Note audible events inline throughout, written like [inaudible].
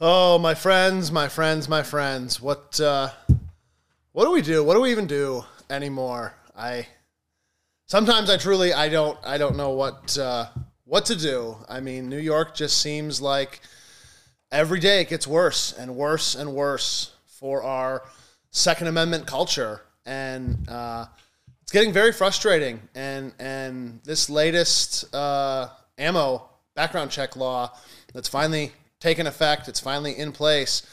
Oh, my friends, my friends, my friends. What uh what do we do? What do we even do anymore? I sometimes I truly I don't I don't know what uh what to do. I mean, New York just seems like every day it gets worse and worse and worse for our second amendment culture and uh it's getting very frustrating and and this latest uh ammo background check law that's finally taken effect. It's finally in place.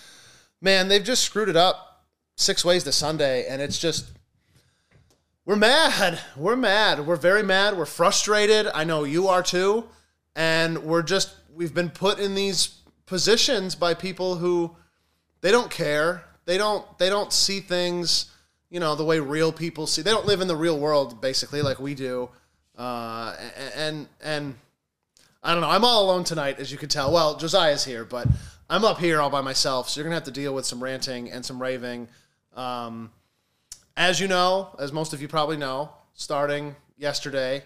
Man, they've just screwed it up six ways to Sunday, and it's just we're mad. We're mad. We're very mad. We're frustrated. I know you are too. And we're just we've been put in these positions by people who they don't care. They don't they don't see things, you know, the way real people see. They don't live in the real world basically like we do. Uh, and and I don't know. I'm all alone tonight, as you can tell. Well, Josiah's here, but I'm up here all by myself, so you're gonna have to deal with some ranting and some raving. Um, as you know, as most of you probably know, starting yesterday,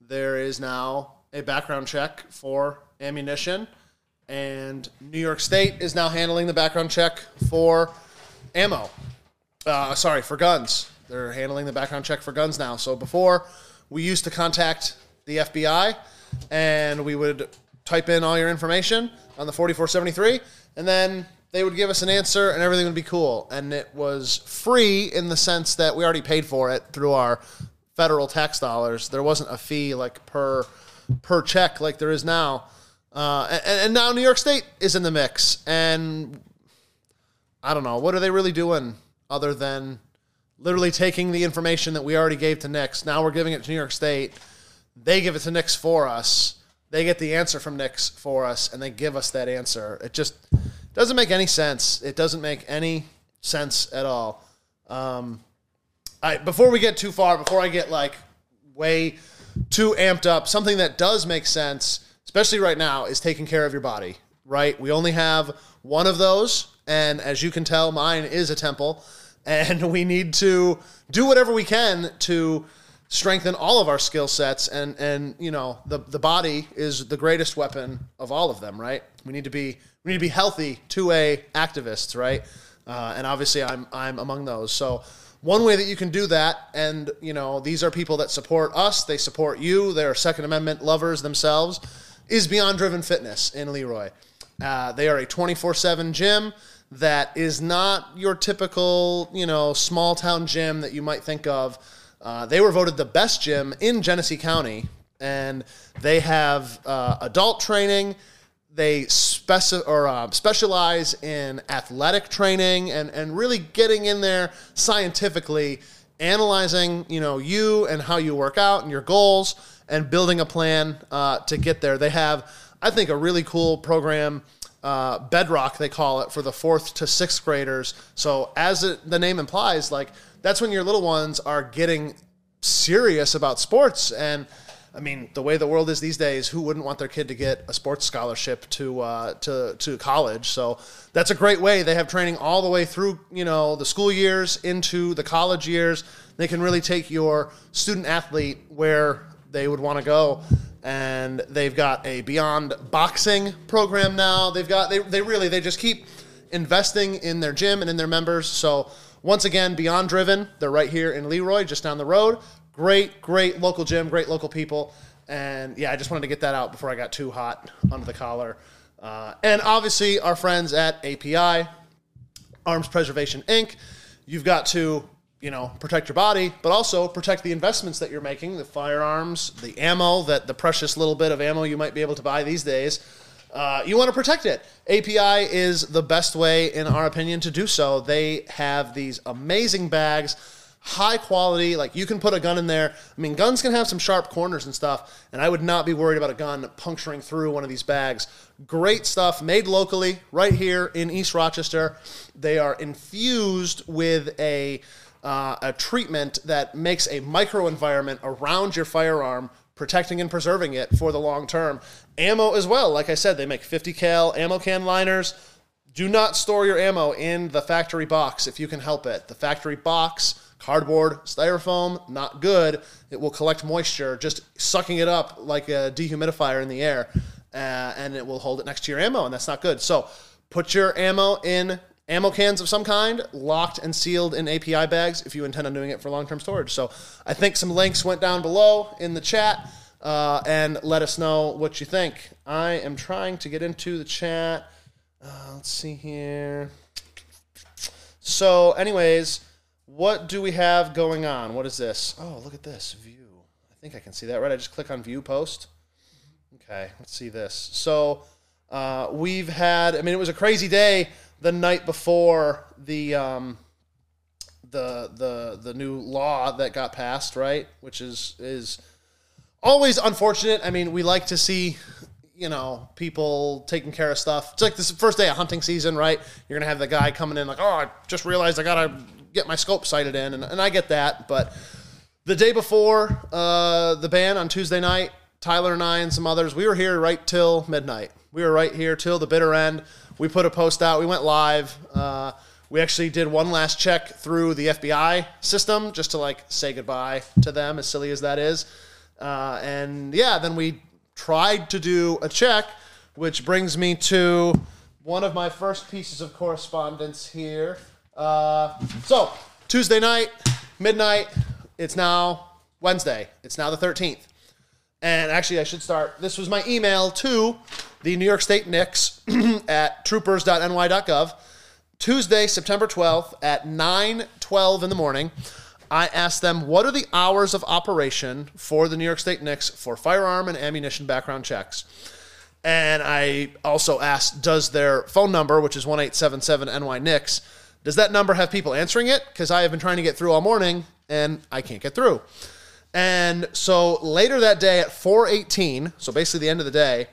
there is now a background check for ammunition, and New York State is now handling the background check for ammo. Uh, sorry, for guns. They're handling the background check for guns now. So before, we used to contact the FBI and we would type in all your information on the 4473 and then they would give us an answer and everything would be cool. And it was free in the sense that we already paid for it through our federal tax dollars. There wasn't a fee like per per check like there is now. Uh, and, and now new york state is in the mix and i don't know. What are they really doing other than literally taking the information that we already gave to NICS now we're giving it to new york state they give it to NICS for us. They get the answer from NICS for us, and they give us that answer. It just doesn't make any sense. It doesn't make any sense at all. Um, I before we get too far, before I get like way too amped up, something that does make sense, especially right now, is taking care of your body. Right? We only have one of those, and as you can tell, mine is a temple, [laughs] and we need to do whatever we can to strengthen all of our skill sets and and you know the the body is the greatest weapon of all of them right? We need to be we need to be healthy two a activists right? Uh, and obviously i'm i'm among those. So one way that you can do that and you know these are people that support us they support you they're second amendment lovers themselves is beyond driven fitness in Le Roy. Uh, they are a 24-7 gym that is not your typical you know small town gym that you might think of uh, they were voted the best gym in Genesee County, and they have uh, adult training. They speci- or uh, specialize in athletic training and, and really getting in there scientifically, analyzing you know you and how you work out and your goals, and building a plan uh, to get there. They have, I think, a really cool program. Uh, bedrock they call it for the fourth to sixth graders so as it, the name implies like that's when your little ones are getting serious about sports. And I mean, the way the world is these days, who wouldn't want their kid to get a sports scholarship to uh, to to college? So that's a great way. They have training all the way through, you know, the school years into the college years. They can really take your student athlete where they would want to go. And they've got a beyond boxing program now. They've got they they really they just keep investing in their gym and in their members. So once again, Beyond Driven, they're right here in Le Roy, just down the road. Great, great local gym, great local people. And yeah, I just wanted to get that out before I got too hot under the collar. Uh, and obviously, our friends at API, Arms Preservation Inc. You've got to, you know, protect your body, but also protect the investments that you're making, the firearms, the ammo, that the precious little bit of ammo you might be able to buy these days. Uh, you want to protect it. API is the best way, in our opinion, to do so. They have these amazing bags, high quality. Like you can put a gun in there. I mean, guns can have some sharp corners and stuff, and I would not be worried about a gun puncturing through one of these bags. Great stuff, made locally, right here in East Rochester. They are infused with a uh, a treatment that makes a microenvironment around your firearm protecting and preserving it for the long term. Ammo as well. Like I said, they make 50 cal ammo can liners. Do not store your ammo in the factory box if you can help it. The factory box, cardboard, styrofoam, not good. It will collect moisture, just sucking it up like a dehumidifier in the air, uh, and it will hold it next to your ammo, and that's not good. So put your ammo in ammo cans of some kind, locked and sealed in API bags if you intend on doing it for long term storage. So I think some links went down below in the chat. Uh, and let us know what you think. I am trying to get into the chat. Uh, let's see here. So, anyways, what do we have going on? What is this? Oh, look at this view. I think I can see that, right? I just click on view post. Okay, let's see this. So, uh, we've had, I mean, it was a crazy day the night before the. Um, the, the the new law that got passed, right? Which is is always unfortunate. I mean, we like to see, you know, people taking care of stuff. It's like this first day of hunting season, right? You're gonna have the guy coming in like, oh, I just realized I gotta get my scope sighted in, and, and I get that. But the day before uh, the ban on Tuesday night, Tyler and I and some others, we were here right till midnight. We were right here till the bitter end. We put a post out. We went live. Uh, we actually did one last check through the FBI system just to like say goodbye to them, as silly as that is. Uh, and yeah, then we tried to do a check, which brings me to one of my first pieces of correspondence here. Uh, so, Tuesday night, midnight, it's now Wednesday. It's now the 13th. And actually, I should start. This was my email to the New York State NICS [clears throat] at troopers.ny.gov. Tuesday, September 12th at 9:12 in the morning. I asked them what are the hours of operation for the New York State NICS for firearm and ammunition background checks. And I also asked, does their phone number, which is 1877 NY NICS, does that number have people answering it? Because I have been trying to get through all morning and I can't get through. And so later that day at 418, so basically the end of the day,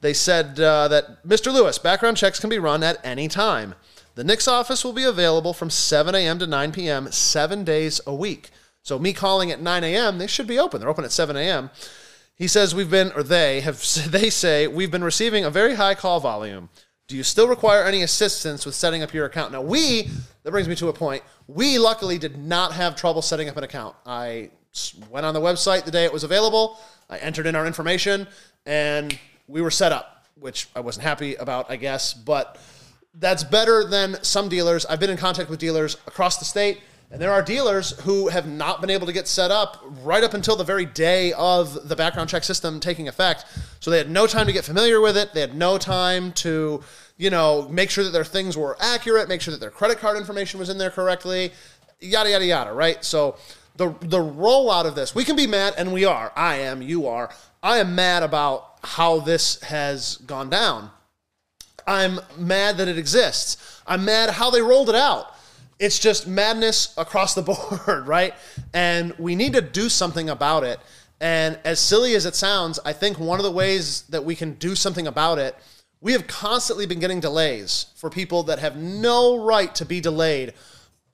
they said uh, that Mr. Lewis, background checks can be run at any time. The NICS office will be available from 7 a.m. to 9 p.m. seven days a week. So me calling at 9 a.m., they should be open. They're open at 7 a.m. He says we've been, or they have, [laughs] they say we've been receiving a very high call volume. Do you still require any assistance with setting up your account? Now we, that brings me to a point. We luckily did not have trouble setting up an account. I went on the website the day it was available. I entered in our information, and we were set up, which I wasn't happy about, I guess, but that's better than some dealers. I've been in contact with dealers across the state, and there are dealers who have not been able to get set up right up until the very day of the background check system taking effect. So they had no time to get familiar with it. They had no time to, you know, make sure that their things were accurate, make sure that their credit card information was in there correctly, yada yada yada, right? So the the rollout of this, we can be mad, and we are. I am, you are. I am mad about how this has gone down I'm mad that it exists. I'm mad how they rolled it out. It's just madness across the [laughs] board, right? And we need to do something about it. And as silly as it sounds, I think one of the ways that we can do something about it, we have constantly been getting delays for people that have no right to be delayed.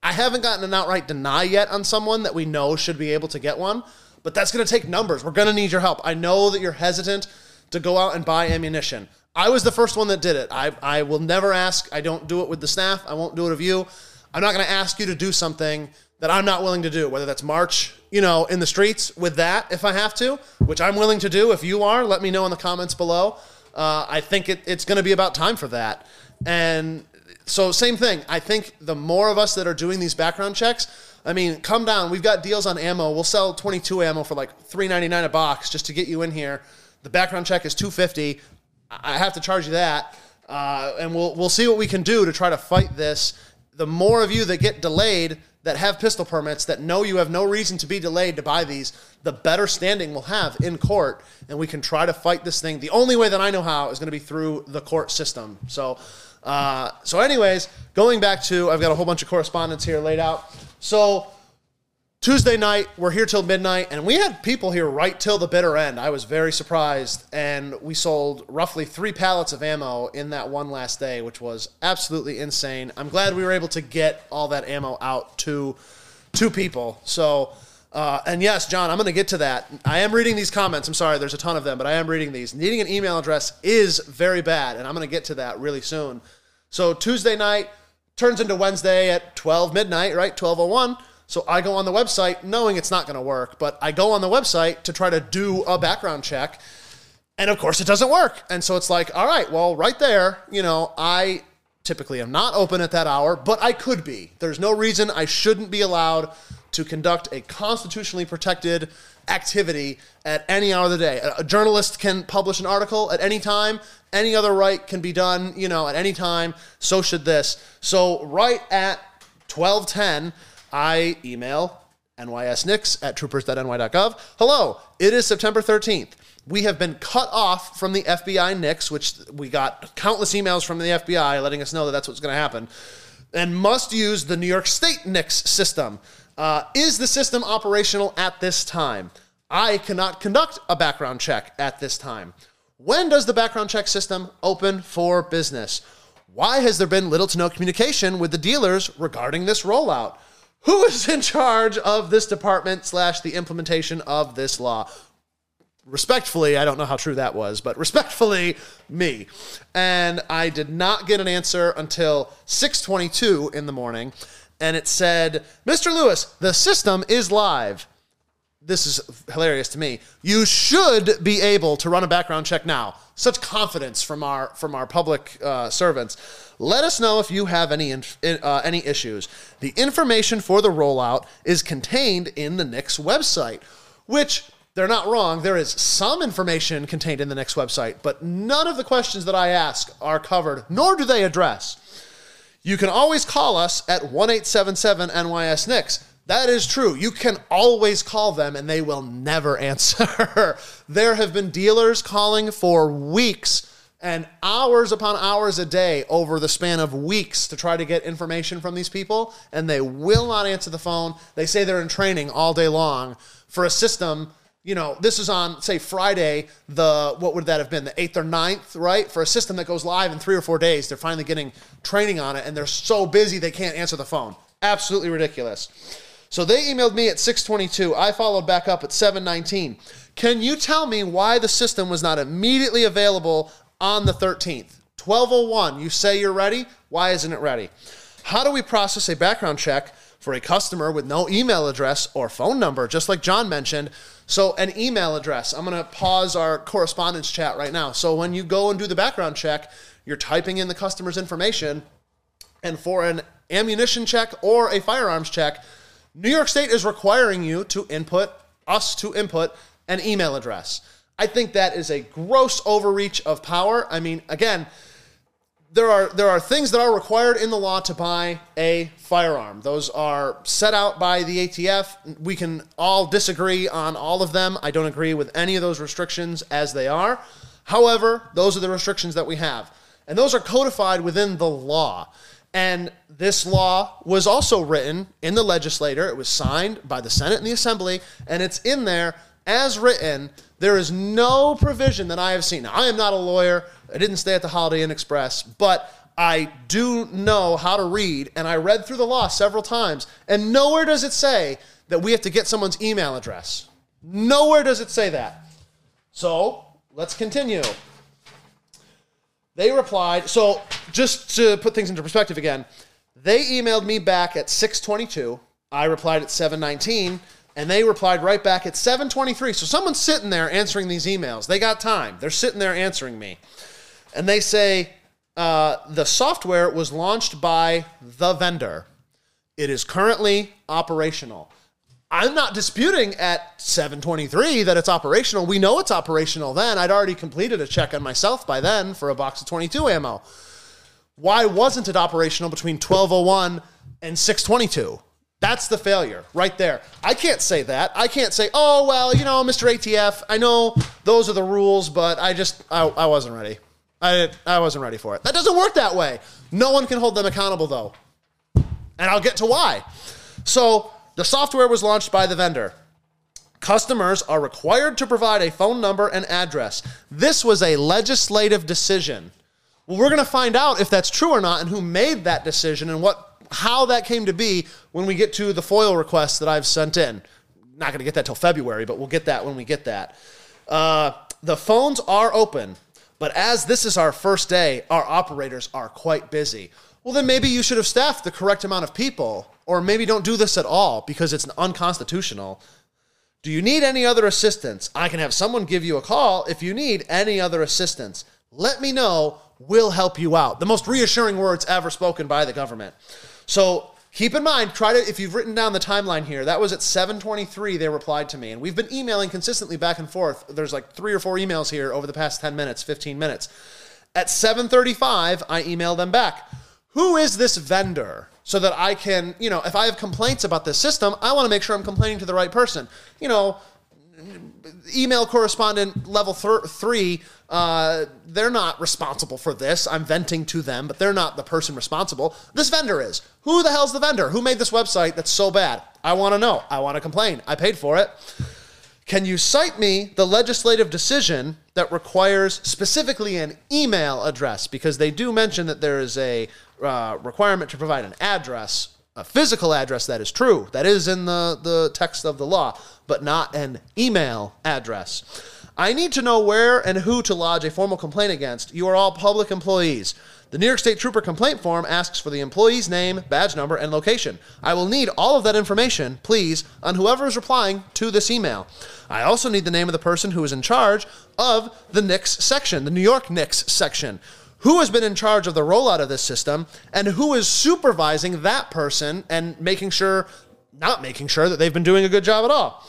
I haven't gotten an outright deny yet on someone that we know should be able to get one, but that's going to take numbers. We're going to need your help. I know that you're hesitant to go out and buy ammunition. I was the first one that did it. I, I will never ask. I don't do it with the staff. I won't do it of you. I'm not going to ask you to do something that I'm not willing to do, whether that's march, you know, in the streets with that if I have to, which I'm willing to do. If you are, let me know in the comments below. Uh, I think it, it's going to be about time for that. And so, same thing. I think the more of us that are doing these background checks, I mean, come down. We've got deals on ammo. We'll sell 22 ammo for like 3.99 a box just to get you in here. The background check is 250. I have to charge you that, uh, and we'll we'll see what we can do to try to fight this. The more of you that get delayed that have pistol permits that know you have no reason to be delayed to buy these, the better standing we'll have in court, and we can try to fight this thing. The only way that I know how is going to be through the court system. So, uh, so anyways, going back to I've got a whole bunch of correspondence here laid out. So Tuesday night, we're here till midnight, and we had people here right till the bitter end. I was very surprised, and we sold roughly three pallets of ammo in that one last day, which was absolutely insane. I'm glad we were able to get all that ammo out to two people. So, uh, and yes, John, I'm going to get to that. I am reading these comments. I'm sorry, there's a ton of them, but I am reading these. Needing an email address is very bad, and I'm going to get to that really soon. So Tuesday night turns into Wednesday at 12 midnight, right? 1201 so I go on the website knowing it's not going to work, but I go on the website to try to do a background check. And of course, it doesn't work. And so it's like, all right, well, right there, you know, I typically am not open at that hour, but I could be. There's no reason I shouldn't be allowed to conduct a constitutionally protected activity at any hour of the day. A journalist can publish an article at any time. Any other right can be done, you know, at any time. So should this. So right at 1210, I email nysnix at troopers.ny.gov. Hello, it is September 13th. We have been cut off from the FBI NICS, which we got countless emails from the FBI letting us know that that's what's going to happen, and must use the New York State NICS system. Uh, is the system operational at this time? I cannot conduct a background check at this time. When does the background check system open for business? Why has there been little to no communication with the dealers regarding this rollout? Who is in charge of this department slash the implementation of this law? Respectfully, I don't know how true that was, but respectfully, me. And I did not get an answer until 6:22 in the morning, and it said, "Mr. Lewis, the system is live." This is hilarious to me. You should be able to run a background check now. Such confidence from our from our public uh, servants. Let us know if you have any uh, any issues. The information for the rollout is contained in the NICS website, which they're not wrong. There is some information contained in the NICS website, but none of the questions that I ask are covered, nor do they address. You can always call us at 1 877 NYS NICS. That is true. You can always call them and they will never [laughs] answer. there have been dealers calling for weeks and hours upon hours a day over the span of weeks to try to get information from these people, and they will not answer the phone. They say they're in training all day long for a system. You know, this is on, say, Friday, the, what would that have been, the 8th or 9th, right? For a system that goes live in three or four days, they're finally getting training on it, and they're so busy they can't answer the phone. Absolutely ridiculous. So they emailed me at 622. I followed back up at 719. Can you tell me why the system was not immediately available on the 13th. 1201, you say you're ready. Why isn't it ready? How do we process a background check for a customer with no email address or phone number, just like John mentioned? So, an email address. I'm going to pause our correspondence chat right now. So, when you go and do the background check, you're typing in the customer's information. And for an ammunition check or a firearms check, New York State is requiring you to input, us to input, an email address. I think that is a gross overreach of power. I mean, again, there are there are things that are required in the law to buy a firearm. Those are set out by the ATF. We can all disagree on all of them. I don't agree with any of those restrictions as they are. However, those are the restrictions that we have. And those are codified within the law. And this law was also written in the legislature. It was signed by the Senate and the Assembly, and it's in there as written, there is no provision that I have seen. Now, I am not a lawyer. I didn't stay at the Holiday Inn Express, but I do know how to read, and I read through the law several times, and nowhere does it say that we have to get someone's email address. Nowhere does it say that. So let's continue. They replied, so just to put things into perspective again, they emailed me back at 622. I replied at 719 and they replied right back at 7:23. So someone's sitting there answering these emails. They got time. They're sitting there answering me, and they say uh, the software was launched by the vendor. It is currently operational. I'm not disputing at 723 that it's operational. We know it's operational then. I'd already completed a check on myself by then for a box of 22 ammo. Why wasn't it operational between 1201 and 622? That's the failure right there. I can't say that. I can't say, oh, well, you know, Mr. ATF, I know those are the rules, but I just, I, I wasn't ready. I, I wasn't ready for it. That doesn't work that way. No one can hold them accountable, though. And I'll get to why. So the software was launched by the vendor. Customers are required to provide a phone number and address. This was a legislative decision. Well, we're going to find out if that's true or not and who made that decision and what how that came to be when we get to the FOIL request that I've sent in. Not going to get that till February, but we'll get that when we get that. Uh, the phones are open, but as this is our first day, our operators are quite busy. Well, then maybe you should have staffed the correct amount of people, or maybe don't do this at all because it's unconstitutional. Do you need any other assistance? I can have someone give you a call if you need any other assistance. Let me know We'll help you out. The most reassuring words ever spoken by the government. So keep in mind, try to if you've written down the timeline here, that was at 7:23 they replied to me and we've been emailing consistently back and forth. There's like 3 or 4 emails here over the past 10 minutes, 15 minutes. At 7:35 I email them back. Who is this vendor? So that I can, you know, if I have complaints about this system, I want to make sure I'm complaining to the right person. You know, email correspondent level th- three, uh, they're not responsible for this. I'm venting to them, but they're not the person responsible. This vendor is. Who the hell's the vendor? Who made this website that's so bad? I want to know. I want to complain. I paid for it. Can you cite me the legislative decision that requires specifically an email address? Because they do mention that there is a uh, requirement to provide an address, a physical address that is true, that is in the, the text of the law, but not an email address. I need to know where and who to lodge a formal complaint against. You are all public employees. The New York State Trooper complaint form asks for the employee's name, badge number, and location. I will need all of that information, please, on whoever is replying to this email. I also need the name of the person who is in charge of the NICS section, the New York NICS section. Who has been in charge of the rollout of this system, and who is supervising that person and making sure, not making sure that they've been doing a good job at all.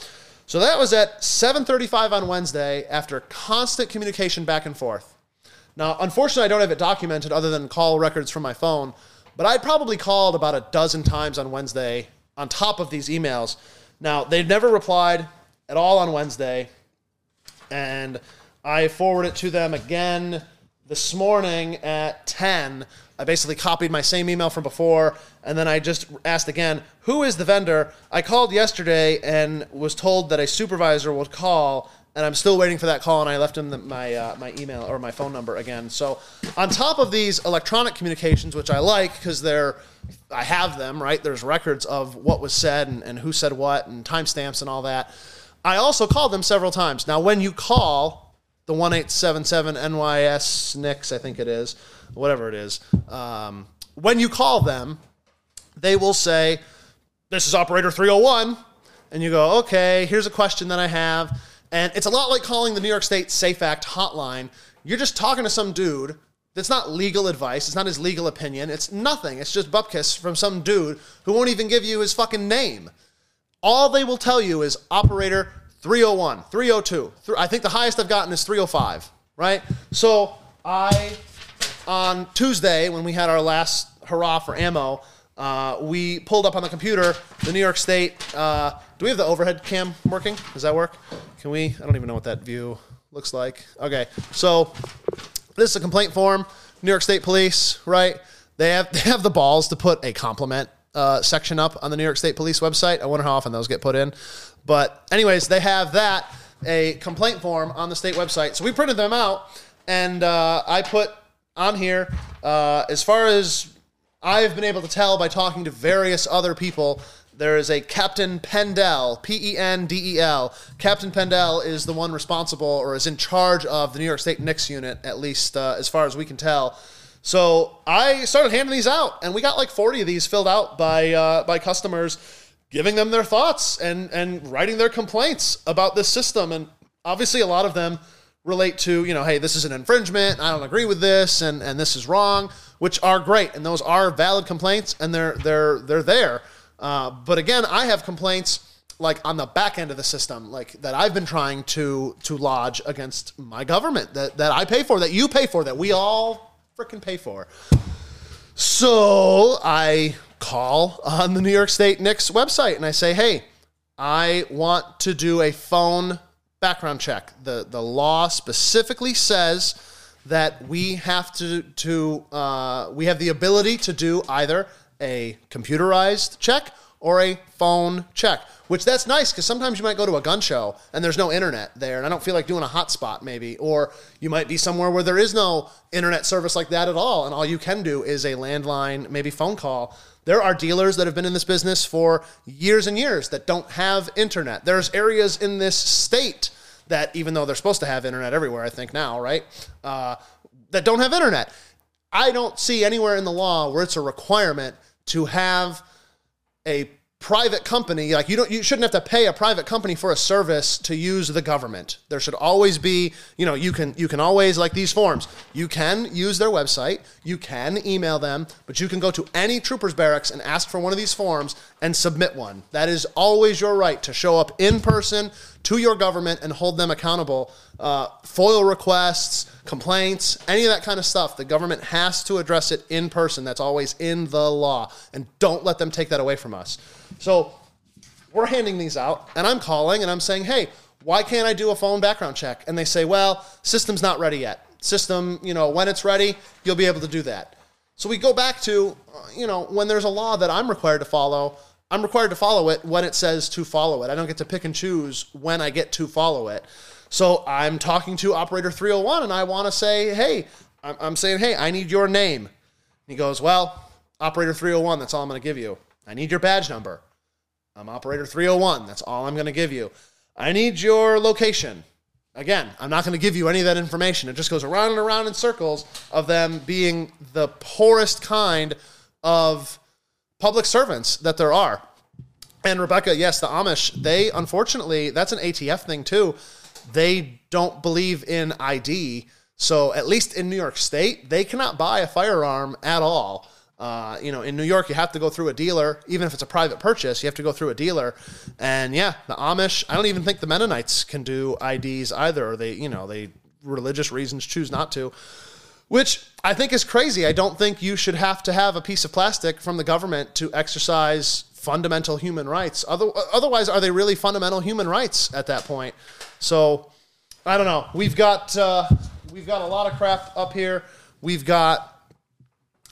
So that was at 7:35 on Wednesday after constant communication back and forth. Now, unfortunately, I don't have it documented other than call records from my phone, but I probably called about a dozen times on Wednesday on top of these emails. Now, they've never replied at all on Wednesday, and I forward it to them again this morning at 10. I basically copied my same email from before, and then I just asked again, who is the vendor? I called yesterday and was told that a supervisor would call and I'm still waiting for that call. And I left him the, my uh, my email or my phone number again. So on top of these electronic communications, which I like because they're I have them right. There's records of what was said and, and who said what and timestamps and all that. I also called them several times. Now, when you call the one eight seven seven NYS NICS, I think it is, whatever it is, um, when you call them, they will say, "This is operator 301," and you go, "Okay, here's a question that I have." And it's a lot like calling the New York State Safe Act hotline. You're just talking to some dude that's not legal advice. It's not his legal opinion. It's nothing. It's just bupkis from some dude who won't even give you his fucking name. All they will tell you is operator 301, 302. I think the highest I've gotten is 305, right? So I, on Tuesday, when we had our last hurrah for ammo, uh, we pulled up on the computer the New York State. Uh, do we have the overhead cam working? Does that work? Can we? I don't even know what that view looks like. Okay, so this is a complaint form. New York State Police, right? They have [laughs] they have the balls to put a compliment uh, section up on the New York State Police website. I wonder how often those get put in. But anyways, they have that a complaint form on the state website. So we printed them out, and uh, I put on here uh, as far as I've been able to tell by talking to various other people. There is a Captain Pendel, P E N D E L. Captain Pendel is the one responsible or is in charge of the New York State NICS unit, at least uh, as far as we can tell. So I started handing these out, and we got like 40 of these filled out by uh, by customers, giving them their thoughts and and writing their complaints about this system. And obviously, a lot of them relate to, you know, hey, this is an infringement. I don't agree with this, and and this is wrong which are great, and those are valid complaints, and they're they're they're there. Uh, but again, I have complaints like on the back end of the system, like that I've been trying to to lodge against my government that that I pay for, that you pay for, that we all freaking pay for. So I call on the New York State NICS website and I say, hey, I want to do a phone background check. The the law specifically says that we have to to uh, we have the ability to do either a computerized check or a phone check. Which that's nice because sometimes you might go to a gun show and there's no internet there, and I don't feel like doing a hotspot maybe, or you might be somewhere where there is no internet service like that at all, and all you can do is a landline, maybe phone call. There are dealers that have been in this business for years and years that don't have internet. There's areas in this state that even though they're supposed to have internet everywhere, I think now, right? Uh, that don't have internet. I don't see anywhere in the law where it's a requirement to have a private company like you don't you shouldn't have to pay a private company for a service to use the government. There should always be you know you can you can always like these forms you can use their website you can email them but you can go to any troopers barracks and ask for one of these forms and submit one. That is always your right to show up in person to your government and hold them accountable uh, FOIL requests complaints any of that kind of stuff the government has to address it in person that's always in the law and don't let them take that away from us so we're handing these out, and I'm calling and I'm saying, hey, why can't I do a phone background check? And they say, well, system's not ready yet. System, you know, when it's ready, you'll be able to do that. So we go back to, uh, you know, when there's a law that I'm required to follow, I'm required to follow it when it says to follow it. I don't get to pick and choose when I get to follow it. So I'm talking to operator 301 and I want to say, hey, I'm saying, hey, I need your name. And he goes, well, operator 301, that's all I'm going to give you. I need your badge number. I'm operator 301. That's all I'm going to give you. I need your location. Again, I'm not going to give you any of that information. It just goes around and around in circles of them being the poorest kind of public servants that there are. And Rebecca, yes, the Amish, they unfortunately, that's an ATF thing too. They don't believe in ID. So, at least in New York State, they cannot buy a firearm at all. Uh, you know, in New York, you have to go through a dealer, even if it's a private purchase. You have to go through a dealer, and yeah, the Amish. I don't even think the Mennonites can do IDs either. They, you know, they religious reasons choose not to, which I think is crazy. I don't think you should have to have a piece of plastic from the government to exercise fundamental human rights. Other, otherwise, are they really fundamental human rights at that point? So, I don't know. We've got uh, we've got a lot of crap up here. We've got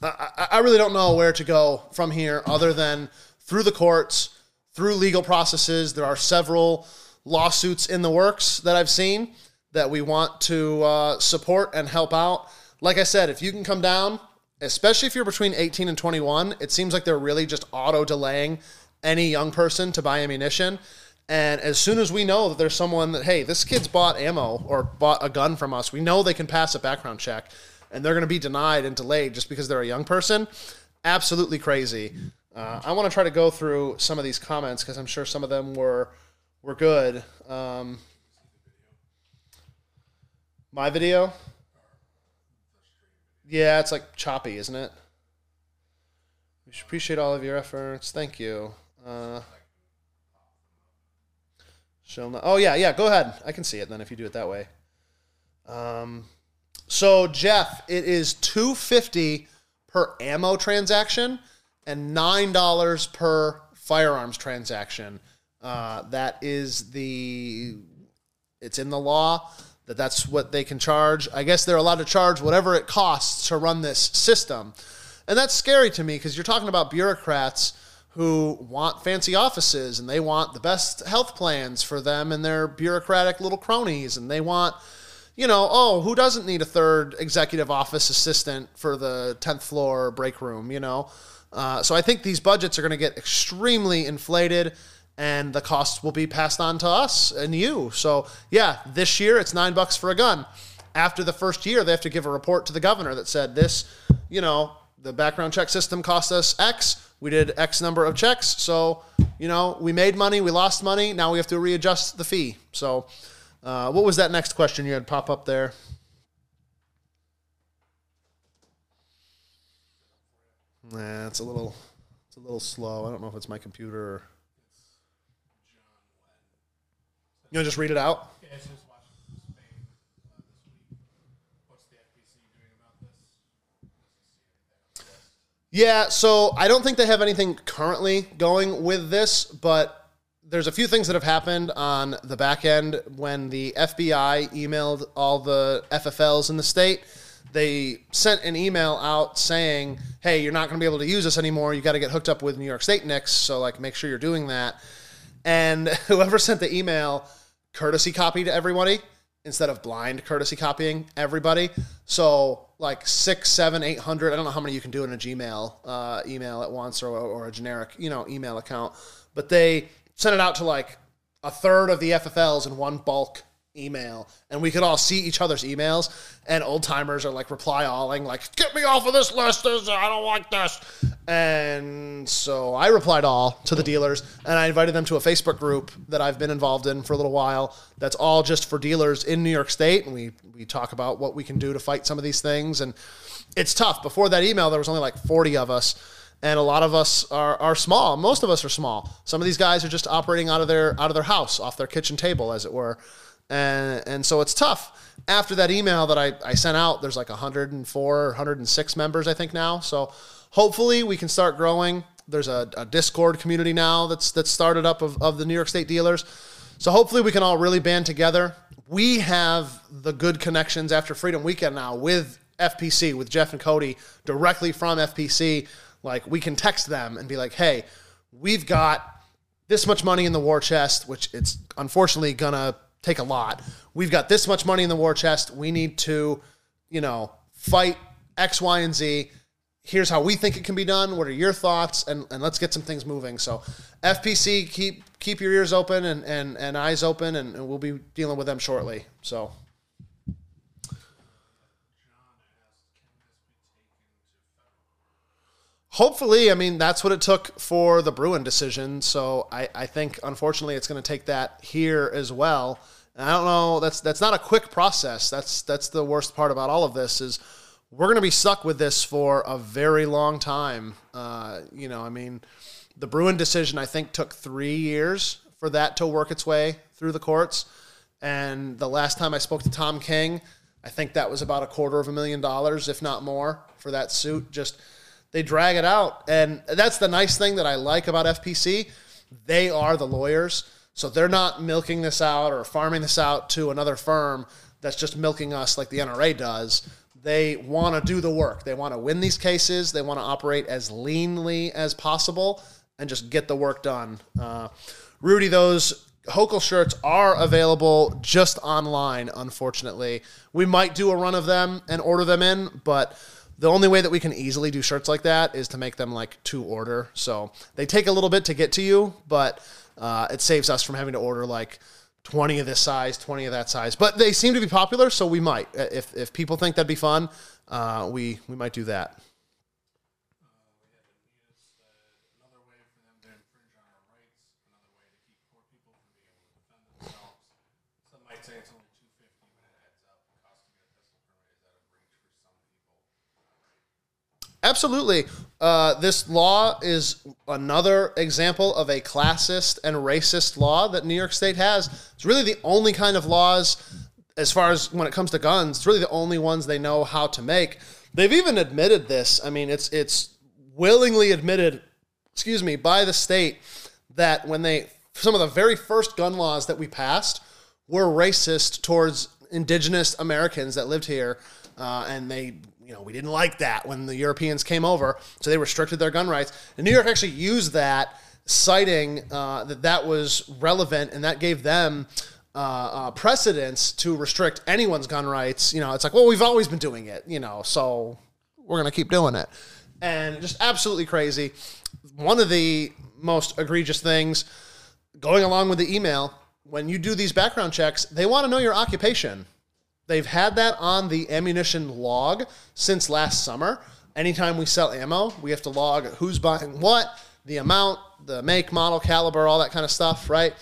I, I really don't know where to go from here other than through the courts, through legal processes. There are several lawsuits in the works that I've seen that we want to uh, support and help out. Like I said, if you can come down, especially if you're between 18 and 21, it seems like they're really just auto delaying any young person to buy ammunition. And as soon as we know that there's someone that, hey, this kid's bought ammo or bought a gun from us, we know they can pass a background check and they're going to be denied and delayed just because they're a young person. Absolutely crazy. Uh, I want to try to go through some of these comments because I'm sure some of them were were good. Um, my video, yeah, it's like choppy, isn't it? We should appreciate all of your efforts. Thank you. Uh, oh yeah, yeah. Go ahead. I can see it then if you do it that way. Um, so Jeff, it is two fifty per ammo transaction and nine dollars per firearms transaction. Uh, that is the it's in the law that that's what they can charge. I guess they're allowed to charge whatever it costs to run this system. And that's scary to me because you're talking about bureaucrats who want fancy offices and they want the best health plans for them and their bureaucratic little cronies and they want you know, oh, who doesn't need a third executive office assistant for the 10th floor break room, you know? Uh, so I think these budgets are going to get extremely inflated and the costs will be passed on to us and you. So, yeah, this year it's nine bucks for a gun. After the first year, they have to give a report to the governor that said this, you know, the background check system cost us X. We did X number of checks. So, you know, we made money, we lost money. Now we have to readjust the fee. So, uh, what was that next question you had pop up there? Nah, it's a little, it's a little slow. I don't know if it's my computer. Or... You want to just read it out? Yeah, so I don't think they have anything currently going with this, but there's a few things that have happened on the back end when the FBI emailed all the FFLs in the state. They sent an email out saying, "Hey, you're not going to be able to use this anymore. You got to get hooked up with New York State NICS. So like, make sure you're doing that." And [laughs] whoever sent the email courtesy copy to everybody instead of blind courtesy copying everybody. So like six, seven, eight hundred. I don't know how many you can do in a Gmail uh, email at once or, or a generic you know email account, but they sent it out to like a third of the FFLs in one bulk email and we could all see each other's emails and old timers are like reply alling like get me off of this list this, i don't like this. And so i replied all to the dealers and i invited them to a facebook group that i've been involved in for a little while that's all just for dealers in new york state and we we talk about what we can do to fight some of these things and it's tough. Before that email there was only like 40 of us and a lot of us are, are small. Most of us are small. Some of these guys are just operating out of their out of their house off their kitchen table as it were and and so it's tough. After that email that I, I sent out, there's like 104, 106 members I think now. So hopefully we can start growing. There's a, a Discord community now that's that's started up of, of the New York State dealers. So hopefully we can all really band together. We have the good connections after Freedom Weekend now with FPC, with Jeff and Cody directly from FPC. Like we can text them and be like, hey, we've got this much money in the war chest, which it's unfortunately gonna take a lot. We've got this much money in the war chest. We need to, you know, fight X, Y, and Z. Here's how we think it can be done. What are your thoughts? And, and let's get some things moving. So, FPC, keep keep your ears open and, and, and eyes open, and, and we'll be dealing with them shortly. So. Hopefully, I mean, that's what it took for the Bruen decision. So I, I think, unfortunately, it's going to take that here as well. And I don't know. That's that's not a quick process. That's that's the worst part about all of this is we're going to be stuck with this for a very long time. Uh, you know, I mean, the Bruen decision I think took three years for that to work its way through the courts. And the last time I spoke to Tom King, I think that was about a quarter of a million dollars, if not more, for that suit. Just they drag it out, and that's the nice thing that I like about FPC. They are the lawyers so they're not milking this out or farming this out to another firm that's just milking us like the NRA does. They want to do the work. They want to win these cases. They want to operate as leanly as possible and just get the work done. Uh, Rudy, those Hochul shirts are available just online, unfortunately. We might do a run of them and order them in, but the only way that we can easily do shirts like that is to make them like to order. So they take a little bit to get to you, but uh, it saves us from having to order like 20 of this size, 20 of that size. But they seem to be popular, so we might. If, if people think that'd be fun, uh, we, we might do that. Absolutely. Uh, this law is another example of a classist and racist law that New York State has. It's really the only kind of laws, as far as when it comes to guns, it's really the only ones they know how to make. They've even admitted this. I mean, it's it's willingly admitted, excuse me, by the state that when they some of the very first gun laws that we passed were racist towards indigenous Americans that lived here, uh, and they you know, we didn't like that when the Europeans came over, so they restricted their gun rights. And New York actually used that, citing uh, that that was relevant, and that gave them uh, uh, precedence to restrict anyone's gun rights. You know, it's like, well, we've always been doing it, you know, so we're gonna keep doing it, and just absolutely crazy. One of the most egregious things going along with the email when you do these background checks, they want to know your occupation. They've had that on the ammunition log since last summer. Anytime we sell ammo, we have to log who's buying what, the amount, the make, model, caliber, all that kind of stuff, right?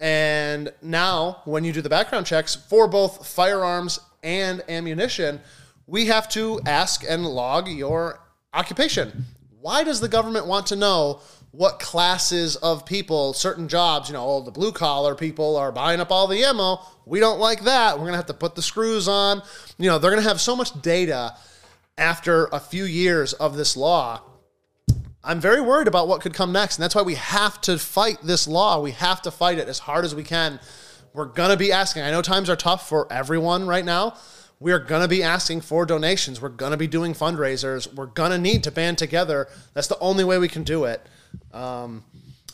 And now, when you do the background checks for both firearms and ammunition, we have to ask and log your occupation. Why does the government want to know what classes of people, certain jobs, you know, all the blue collar people are buying up all the ammo. We don't like that. We're going to have to put the screws on. You know, they're going to have so much data after a few years of this law. I'm very worried about what could come next. And that's why we have to fight this law. We have to fight it as hard as we can. We're going to be asking. I know times are tough for everyone right now. We are going to be asking for donations. We're going to be doing fundraisers. We're going to need to band together. That's the only way we can do it. Um,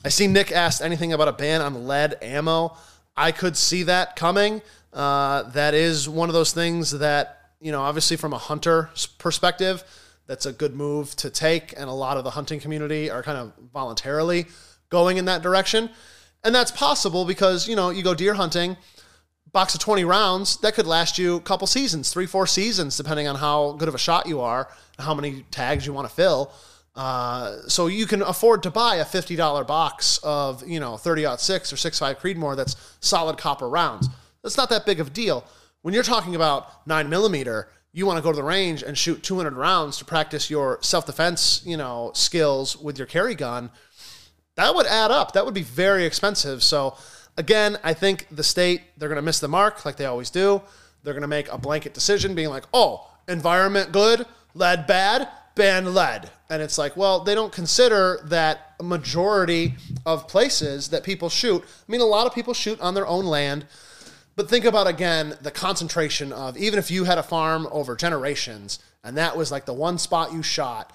I see Nick asked anything about a ban on lead ammo. I could see that coming. Uh, that is one of those things that, you know, obviously from a hunter perspective, that's a good move to take. And a lot of the hunting community are kind of voluntarily going in that direction. And that's possible because, you know, you go deer hunting, box of 20 rounds that could last you a couple seasons, three, four seasons, depending on how good of a shot you are, how many tags you want to fill. Uh, so you can afford to buy a $50 box of, you know, 30 6 or 6.5 Creedmoor that's solid copper rounds. That's not that big of a deal. When you're talking about 9 millimeter, you want to go to the range and shoot 200 rounds to practice your self-defense, you know, skills with your carry gun. That would add up. That would be very expensive. So again, I think the state they're going to miss the mark like they always do. They're going to make a blanket decision being like, "Oh, environment good, lead bad, ban lead." And it's like, well, they don't consider that a majority of places that people shoot. I mean, a lot of people shoot on their own land, but think about again the concentration of even if you had a farm over generations and that was like the one spot you shot,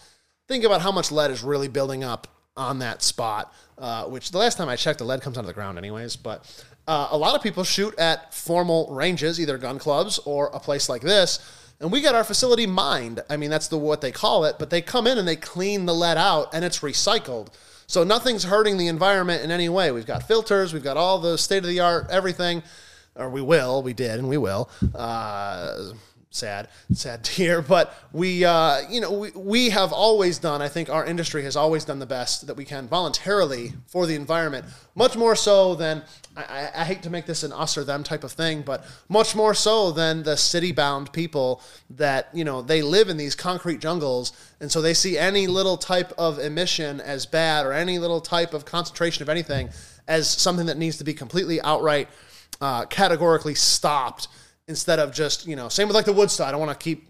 think about how much lead is really building up on that spot. Uh, which the last time I checked, the lead comes out of the ground anyways. But uh, a lot of people shoot at formal ranges, either gun clubs or a place like this. And we got our facility mined. I mean, that's the what they call it. But they come in and they clean the lead out, and it's recycled. So nothing's hurting the environment in any way. We've got filters, we've got all the state of the art, everything, or we will, we did, and we will. Uh, sad, sad to hear. But we, uh, you know, we, we have always done, I think our industry has always done the best that we can voluntarily for the environment, much more so than, I, I hate to make this an us or them type of thing, but much more so than the city bound people that, you know, they live in these concrete jungles. And so they see any little type of emission as bad or any little type of concentration of anything as something that needs to be completely outright, uh, categorically stopped instead of just you know same with like the wood stove. I don't want to keep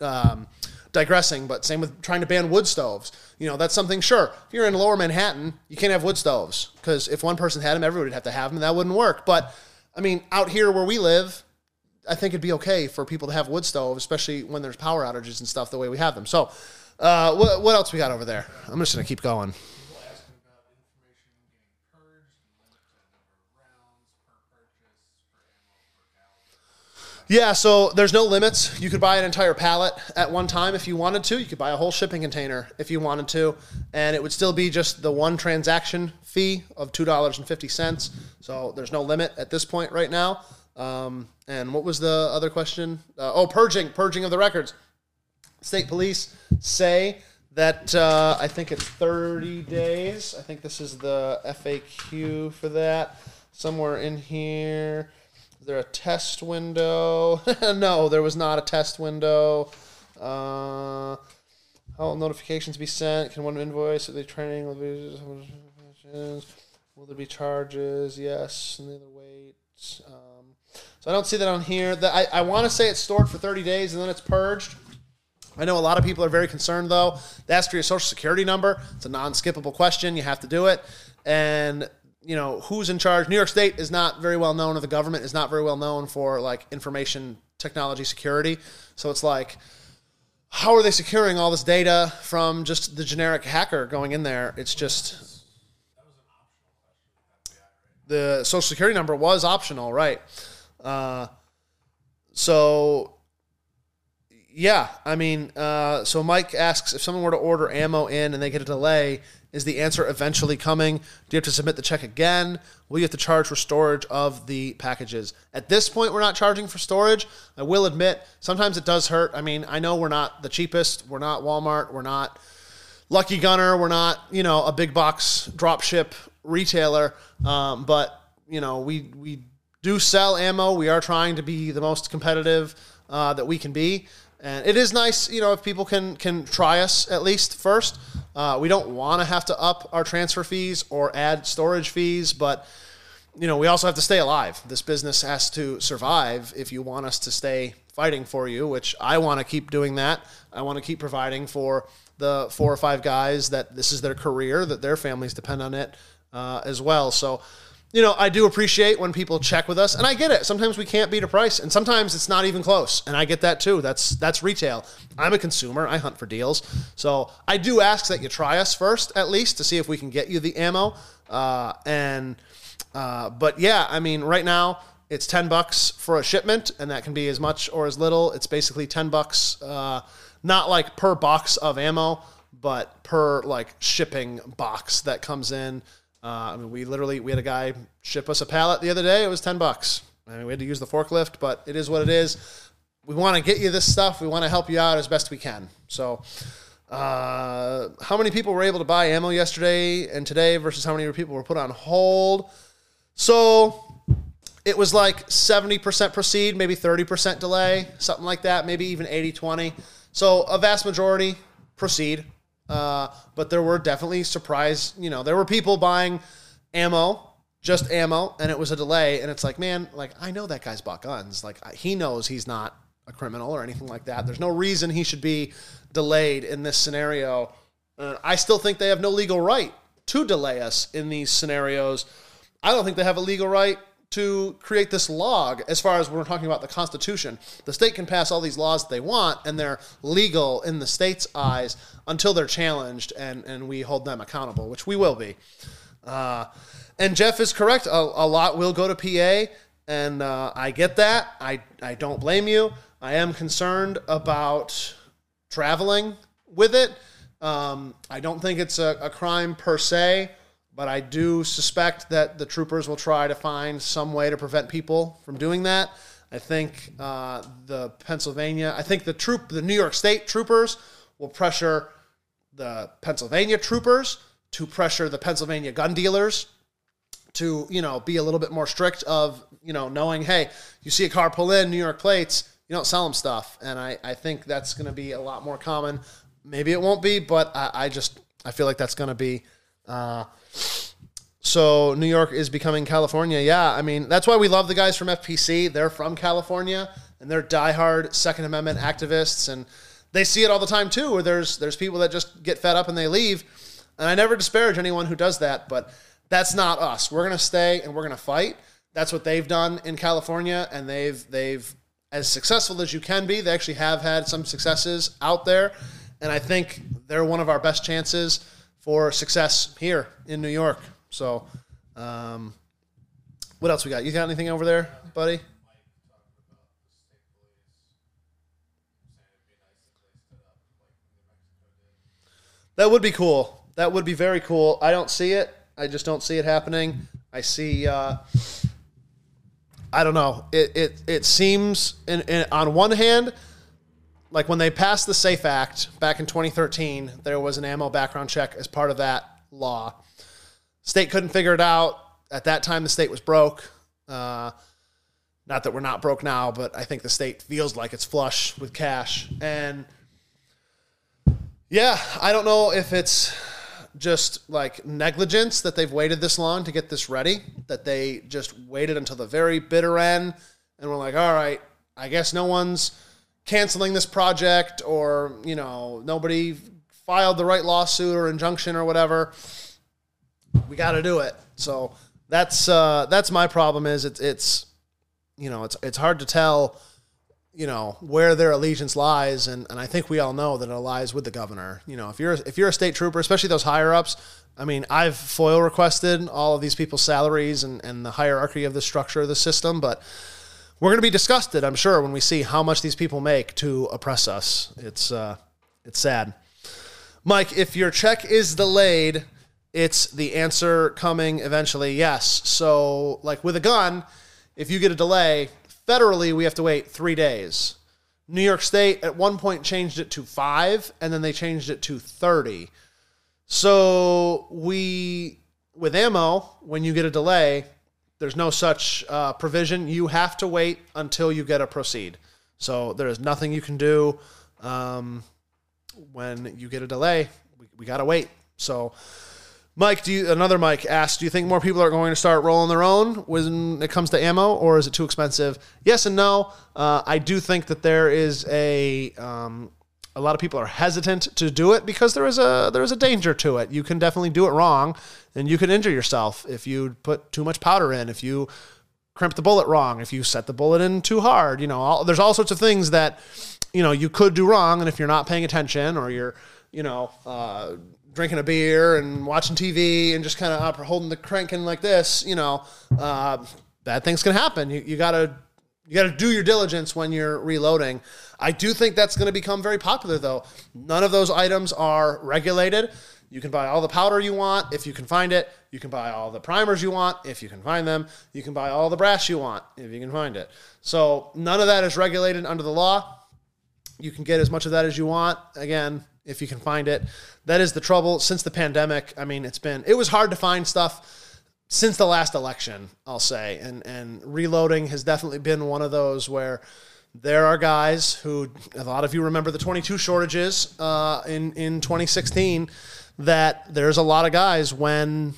um, digressing, but same with trying to ban wood stoves. You know that's something. Sure, if you're in Lower Manhattan, you can't have wood stoves because if one person had them, everybody would have to have them. And that wouldn't work. But I mean, out here where we live, I think it'd be okay for people to have wood stoves, especially when there's power outages and stuff the way we have them. So, uh, what, what else we got over there? I'm just gonna keep going. Yeah, so there's no limits. You could buy an entire pallet at one time if you wanted to. You could buy a whole shipping container if you wanted to, and it would still be just the one transaction fee of two dollars and fifty cents. So there's no limit at this point right now. Um, and what was the other question? Uh, oh, purging, purging of the records. State police say that uh, I think it's 30 days. I think this is the FAQ for that. Somewhere in here. Is there a test window? [laughs] no, there was not a test window. Uh, how will notifications be sent? Can one invoice? Are they training? Will there be charges? Yes. And the other wait. Um, so I don't see that on here. That I, I want to say it's stored for 30 days and then it's purged. I know a lot of people are very concerned though. Ask for your social security number. It's a non-skippable question. You have to do it. And you know who's in charge. New York State is not very well known, or the government is not very well known for like information technology security. So it's like, how are they securing all this data from just the generic hacker going in there? It's just the social security number was optional, right? Uh, so yeah, I mean, uh, so Mike asks if someone were to order ammo in and they get a delay, is the answer eventually coming? Do you have to submit the check again? Will you have to charge for storage of the packages? At this point, we're not charging for storage. I will admit, sometimes it does hurt. I mean, I know we're not the cheapest. We're not Walmart. We're not Lucky Gunner. We're not, you know, a big box drop ship retailer. Um, but, you know, we, we do sell ammo. We are trying to be the most competitive uh, that we can be. And it is nice, you know, if people can can try us at least first. Uh, we don't want to have to up our transfer fees or add storage fees, but you know, we also have to stay alive. This business has to survive if you want us to stay fighting for you, which I want to keep doing that. I want to keep providing for the four or five guys that this is their career, that their families depend on it uh, as well. So you know, I do appreciate when people check with us, and I get it. Sometimes we can't beat a price, and sometimes it's not even close, and I get that too. That's that's retail. I'm a consumer. I hunt for deals, so I do ask that you try us first, at least, to see if we can get you the ammo. Uh, and uh, but yeah, I mean, right now it's ten bucks for a shipment, and that can be as much or as little. It's basically ten bucks, uh, not like per box of ammo, but per like shipping box that comes in. Uh, I mean, we literally we had a guy ship us a pallet the other day. It was ten bucks. I mean, we had to use the forklift, but it is what it is. We want to get you this stuff. We want to help you out as best we can. So, uh, how many people were able to buy ammo yesterday and today versus how many people were put on hold? So, it was like 70% proceed, maybe 30% delay, something like that, maybe even 80 20. So, a vast majority proceed. Uh, but there were definitely surprise, you know, there were people buying ammo just ammo and it was a delay. And it's like man like i know that guy's bought guns. Like he knows he's not a criminal or anything like that. There's no reason he should be delayed in this scenario. I still think they have no legal right to delay us in these scenarios. I don't think they have a legal right to create this log as far as we're talking about the constitution the state can pass all these laws they want and they're legal in the state's eyes until they're challenged and, and we hold them accountable which we will be uh, and Jeff is correct. A, a lot will go to PA, and uh, I get that. I, I don't blame you. I am concerned about traveling with it. Um, I don't think it's a, a crime per se, but I do suspect that the troopers will try to find some way to prevent people from doing that. I think uh, the Pennsylvania, I think the troop, the New York State troopers will pressure the Pennsylvania troopers to pressure the Pennsylvania gun dealers to you know be a little bit more strict of you know knowing hey you see a car pull in new york plates you don't sell them stuff and i, I think that's going to be a lot more common maybe it won't be but i, I just i feel like that's going to be uh, so new york is becoming california yeah i mean that's why we love the guys from fpc they're from california and they're diehard second amendment activists and they see it all the time too where there's there's people that just get fed up and they leave and i never disparage anyone who does that but that's not us. We're to stay and we're to fight. That's what they've done in California, and they've they've as successful as you can be. They actually have had some successes out there, and I think they're one of our best chances for success here in New York. So, um, what else we got? You got anything over there, buddy? That would be cool. That would be very cool. I don't see it. I just don't see it happening. I see. Uh, I don't know. It it it seems in, on one hand, like when they passed the Safe Act back in 2013, there was an ammo background check as part of that law. State couldn't figure it out. At that time, the state was broke. Uh, not that we're not broke now, but I think the state feels like it's flush with cash. And yeah, I don't know if it's just like negligence that they've waited this long to get this ready, that they just waited until the very bitter end and we're like, all right, I guess no one's canceling this project or, you know, nobody filed the right lawsuit or injunction or whatever. We got to do it. So that's uh, that's my problem. Is it's it's you know it's it's hard to tell you know where their allegiance lies and, and I think we all know that it lies with the governor. You know, if you're if you're a state trooper, especially those higher ups, I mean, I've FOIL requested all of these people's salaries and, and the hierarchy of the structure of the system, but we're going to be disgusted, I'm sure, when we see how much these people make to oppress us. It's uh, it's sad. Mike, if your check is delayed, it's the answer coming eventually. Yes. So, like with a gun, if you get a delay, Federally, we have to wait three days. New York State at one point changed it to five, and then they changed it to 30. So we, with ammo, when you get a delay, there's no such uh, provision. You have to wait until you get a proceed. So there is nothing you can do um, when you get a delay. We, we got to wait. So Mike, do you another Mike asked, do you think more people are going to start rolling their own when it comes to ammo, or is it too expensive? Yes and no. Uh, I do think that there is a um, a lot of people are hesitant to do it because there is a there is a danger to it. You can definitely do it wrong, and you can injure yourself if you put too much powder in, if you crimp the bullet wrong, if you set the bullet in too hard. You know, all, there's all sorts of things that you know you could do wrong, and if you're not paying attention or you're you know. Uh, drinking a beer and watching TV and just kind of holding the cranking like this, you know, uh, bad things can happen. You, you got to you got to do your diligence when you're reloading. I do think that's going to become very popular, though. None of those items are regulated. You can buy all the powder you want if you can find it. You can buy all the primers you want if you can find them. You can buy all the brass you want if you can find it. So none of that is regulated under the law. You can get as much of that as you want. Again, if you can find it. That is the trouble since the pandemic. I mean, it's been it was hard to find stuff since the last election, I'll say. And and reloading has definitely been one of those where there are guys who a lot of you remember the 22 shortages uh, in in 2016 that there's a lot of guys when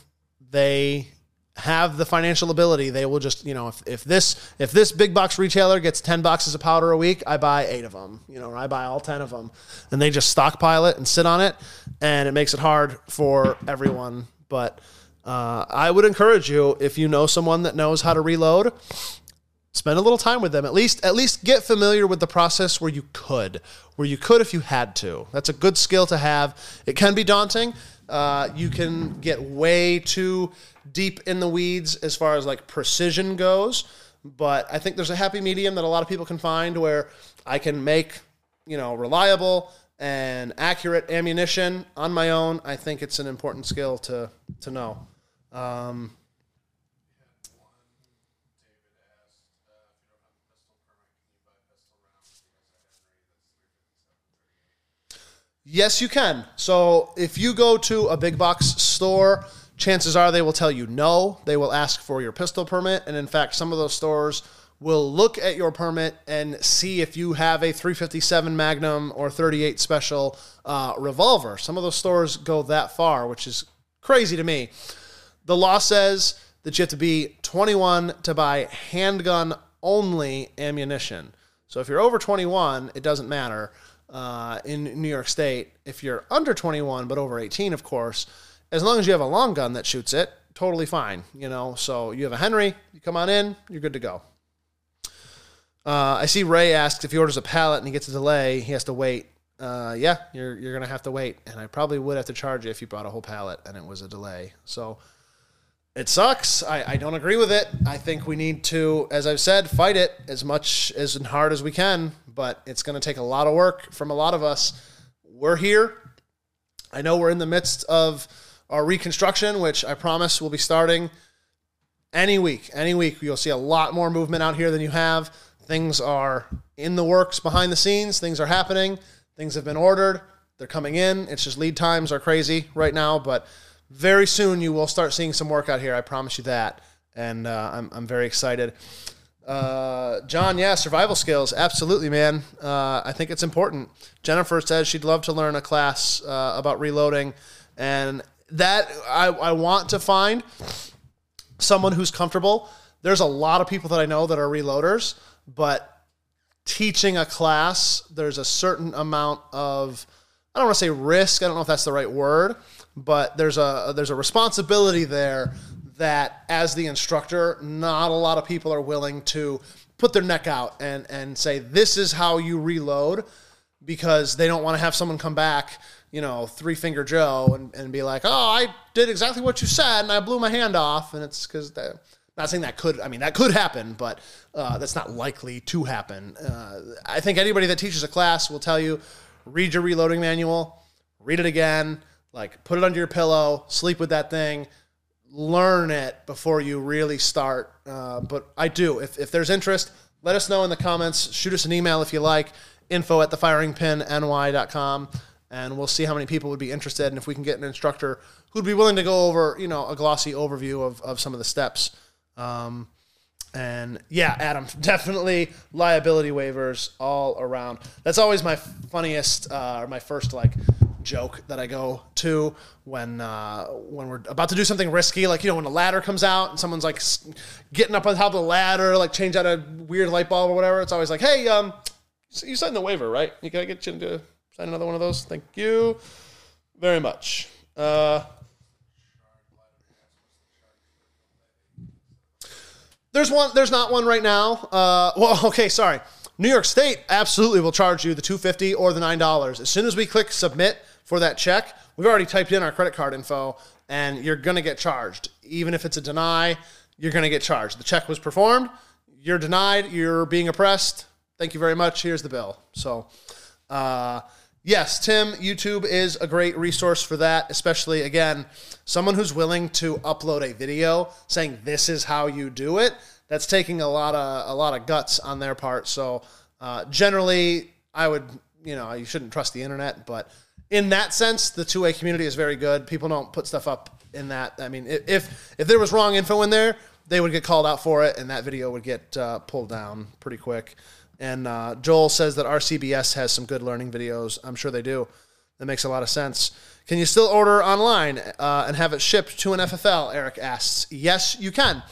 they have the financial ability, they will just, you know, if, if this if this big box retailer gets 10 boxes of powder a week, I buy 8 of them, you know, or I buy all 10 of them. And they just stockpile it and sit on it and it makes it hard for everyone, but uh, I would encourage you if you know someone that knows how to reload, spend a little time with them. At least at least get familiar with the process where you could, where you could if you had to. That's a good skill to have. It can be daunting. Uh, you can get way too deep in the weeds as far as like precision goes, but I think there's a happy medium that a lot of people can find where I can make you know reliable and accurate ammunition on my own. I think it's an important skill to to know. Um, Yes, you can. So if you go to a big box store, chances are they will tell you no. They will ask for your pistol permit. And in fact, some of those stores will look at your permit and see if you have a 357 Magnum or 38 Special uh, revolver. Some of those stores go that far, which is crazy to me. The law says that you have to be 21 to buy handgun only ammunition. So if you're over 21, it doesn't matter uh, in New York State. If you're under 21 but over 18, of course, as long as you have a long gun that shoots it, totally fine. You know, so you have a Henry, you come on in, you're good to go. Uh, I see Ray asks if he orders a pallet and he gets a delay, he has to wait. Uh, yeah, you're you're gonna have to wait, and I probably would have to charge you if you brought a whole pallet and it was a delay. So it sucks. I, I don't agree with it. I think we need to, as I've said, fight it as much as and hard as we can, but it's going to take a lot of work from a lot of us. We're here. I know we're in the midst of our reconstruction, which I promise will be starting any week. Any week, you'll see a lot more movement out here than you have. Things are in the works behind the scenes, things are happening, things have been ordered, they're coming in. It's just lead times are crazy right now, but very soon you will start seeing some work out here. I promise you that. And uh, I'm, I'm very excited. Uh, John, yeah, survival skills. Absolutely, man. Uh, I think it's important. Jennifer says she'd love to learn a class uh, about reloading. And that I, I want to find someone who's comfortable. There's a lot of people that I know that are reloaders, but teaching a class, there's a certain amount of, I don't want to say risk. I don't know if that's the right word but there's a there's a responsibility there that as the instructor, not a lot of people are willing to put their neck out and and say this is how you reload because they don't want to have someone come back, you know, three finger Joe and, and be like, oh, I did exactly what you said and I blew my hand off, and it's because not saying that could, I mean, that could happen, but uh, that's not likely to happen. Uh, I think anybody that teaches a class will tell you, read your reloading manual, read it again, like put it under your pillow, sleep with that thing, learn it before you really start. Uh, but I do. If, if there's interest, let us know in the comments. Shoot us an email if you like, info at thefiringpinny.com, and we'll see how many people would be interested and if we can get an instructor who'd be willing to go over, you know, a glossy overview of, of some of the steps. Um, and yeah, Adam, [laughs] definitely liability waivers all around. That's always my funniest, uh, or my first like joke that I go to when uh, when we're about to do something risky, like you know when a ladder comes out and someone's like getting up on top of the ladder, like change out a weird light bulb or whatever. It's always like, hey, um, you signed the waiver, right? You gotta get you to sign another one of those. Thank you very much. Uh, there's one. There's not one right now. Uh, well, [laughs] okay, sorry. New York State absolutely will charge you the 250 or the $9. As soon as we click submit, for that check, we've already typed in our credit card info and you're going to get charged. Even if it's a deny, you're going to get charged. The check was performed, you're denied, you're being oppressed. Thank you very much. Here's the bill. So, uh, yes, Tim, YouTube is a great resource for that, especially again, someone who's willing to upload a video saying this is how you do it. That's taking a lot of a lot of guts on their part. So, uh, generally, I would you know you shouldn't trust the internet, but in that sense, the two way community is very good. People don't put stuff up in that. I mean, if if there was wrong info in there, they would get called out for it, and that video would get uh, pulled down pretty quick. And uh, Joel says that RCBS has some good learning videos. I'm sure they do. That makes a lot of sense. Can you still order online uh, and have it shipped to an FFL? Eric asks. Yes, you can.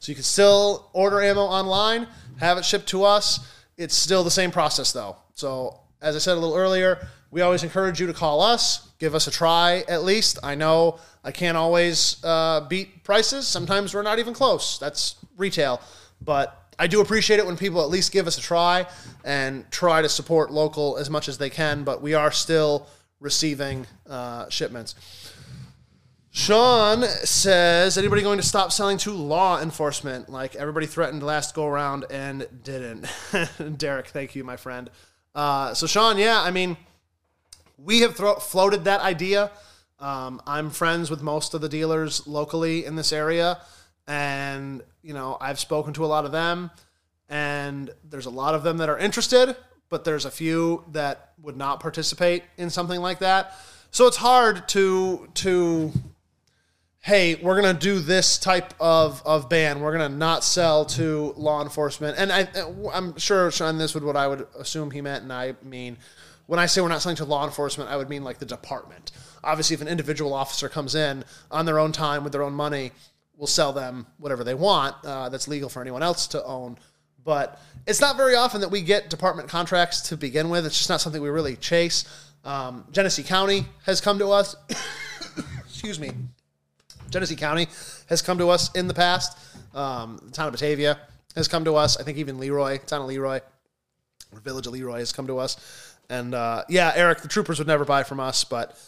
So you can still order ammo online, have it shipped to us. It's still the same process though. So as I said a little earlier, we always encourage you to call us, give us a try at least. I know I can't always uh, beat prices. Sometimes we're not even close. That's retail, but I do appreciate it when people at least give us a try and try to support local as much as they can. But we are still receiving uh, shipments. Sean says, anybody going to stop selling to law enforcement? Like everybody threatened last go around and didn't. [laughs] Derek, thank you, my friend. Uh, so, Sean, yeah, I mean, we have thro- floated that idea. Um, I'm friends with most of the dealers locally in this area, and you know I've spoken to a lot of them, and there's a lot of them that are interested, but there's a few that would not participate in something like that. So it's hard to to hey, we're gonna do this type of, of ban. We're gonna not sell to law enforcement. And I, I'm sure Sean, this would what I would assume he meant, and I mean, when I say we're not selling to law enforcement, I would mean like the department. Obviously, if an individual officer comes in on their own time with their own money, we'll sell them whatever they want. Uh, that's legal for anyone else to own. But it's not very often that we get department contracts to begin with. It's just not something we really chase. Um, Genesee County has come to us. [coughs] Excuse me. Genesee County has come to us in the past. Um, the town of Batavia has come to us. I think even Le Roy, town of Le Roy, or village of Le Roy has come to us. And uh, yeah, Eric, the troopers would never buy from us, but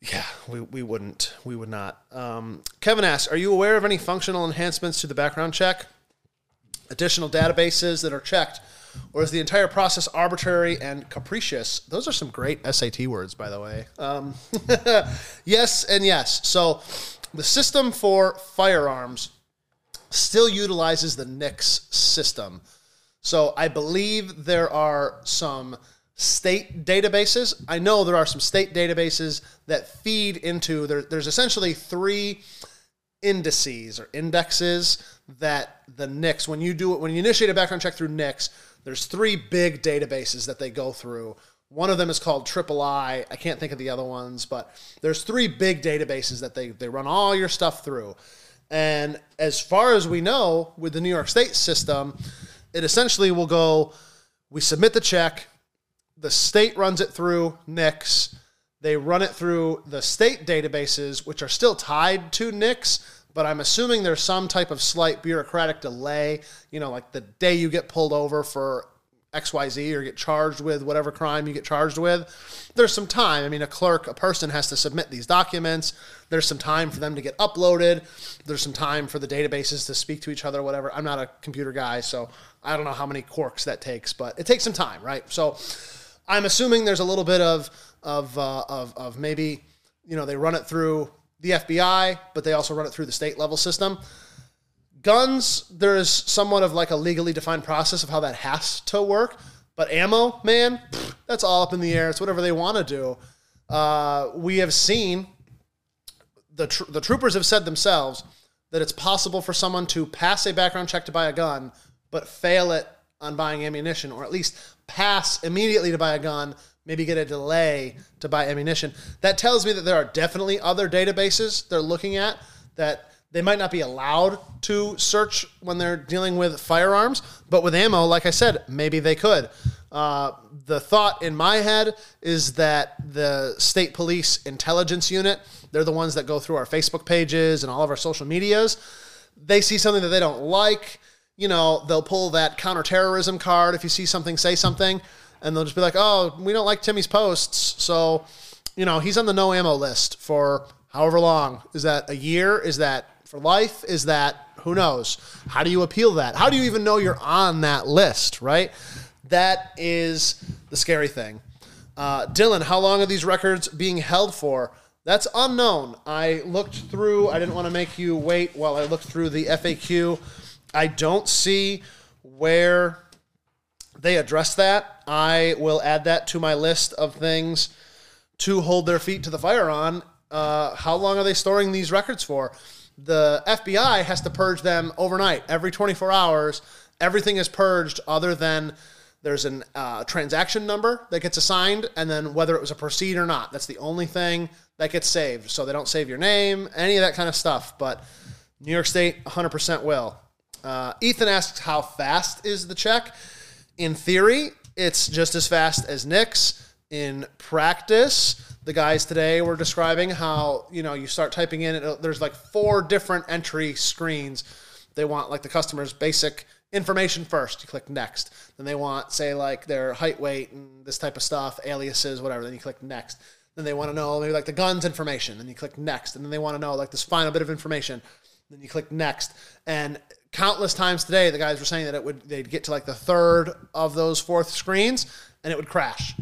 yeah, we, we wouldn't. We would not. Um, Kevin asks, are you aware of any functional enhancements to the background check? Additional databases that are checked? Or is the entire process arbitrary and capricious? Those are some great SAT words, by the way. Um, [laughs] yes and yes. So the system for firearms still utilizes the NICS system. So I believe there are some state databases. I know there are some state databases that feed into there, there's essentially three indices or indexes that the NICS when you do it when you initiate a background check through NICS, there's three big databases that they go through. One of them is called Triple I. I can't think of the other ones, but there's three big databases that they, they run all your stuff through. And as far as we know, with the New York State system, it essentially will go we submit the check, the state runs it through NICS, they run it through the state databases, which are still tied to NICS, but I'm assuming there's some type of slight bureaucratic delay. You know, like the day you get pulled over for XYZ or get charged with whatever crime you get charged with, there's some time. I mean, a clerk, a person has to submit these documents. There's some time for them to get uploaded. There's some time for the databases to speak to each other, whatever. I'm not a computer guy, so I don't know how many quirks that takes, but it takes some time, right? So I'm assuming there's a little bit of of uh, of, of maybe you know they run it through the FBI, but they also run it through the state level system. Guns, there is somewhat of like a legally defined process of how that has to work. But ammo, man, that's all up in the air. It's whatever they want to do. Uh, we have seen the tr- the troopers have said themselves that it's possible for someone to pass a background check to buy a gun, but fail it on buying ammunition, or at least pass immediately to buy a gun, maybe get a delay to buy ammunition. That tells me that there are definitely other databases they're looking at that they might not be allowed to search when they're dealing with firearms, but with ammo, like I said, maybe they could. Uh, the thought in my head is that the state police intelligence unit, they're the ones that go through our Facebook pages and all of our social medias. They see something that they don't like, you know, they'll pull that counterterrorism card. If you see something, say something, and they'll just be like, oh, we don't like Timmy's posts. So, you know, he's on the no ammo list for however long. Is that a year? Is that for life? Is that who knows? How do you appeal that? How do you even know you're on that list, right? That is the scary thing. Uh, Dylan, how long are these records being held for? That's unknown. I looked through, I didn't want to make you wait while I looked through the FAQ. I don't see where they address that. I will add that to my list of things to hold their feet to the fire on. Uh, how long are they storing these records for? The FBI has to purge them overnight, every 24 hours. Everything is purged other than there's a uh, transaction number that gets assigned, and then whether it was a proceed or not. That's the only thing that gets saved. So they don't save your name, any of that kind of stuff. But New York State 100% will. Uh, Ethan asks, how fast is the check? In theory, it's just as fast as NICS. In practice, the guys today were describing how you know you start typing in. There's like four different entry screens. They want like the customer's basic information first. You click next. Then they want say like their height, weight, and this type of stuff, aliases, whatever. Then you click next. Then they want to know maybe like the guns information. Then you click next. And then they want to know like this final bit of information. Then you click next. And countless times today, the guys were saying that it would they'd get to like the third of those fourth screens and it would crash,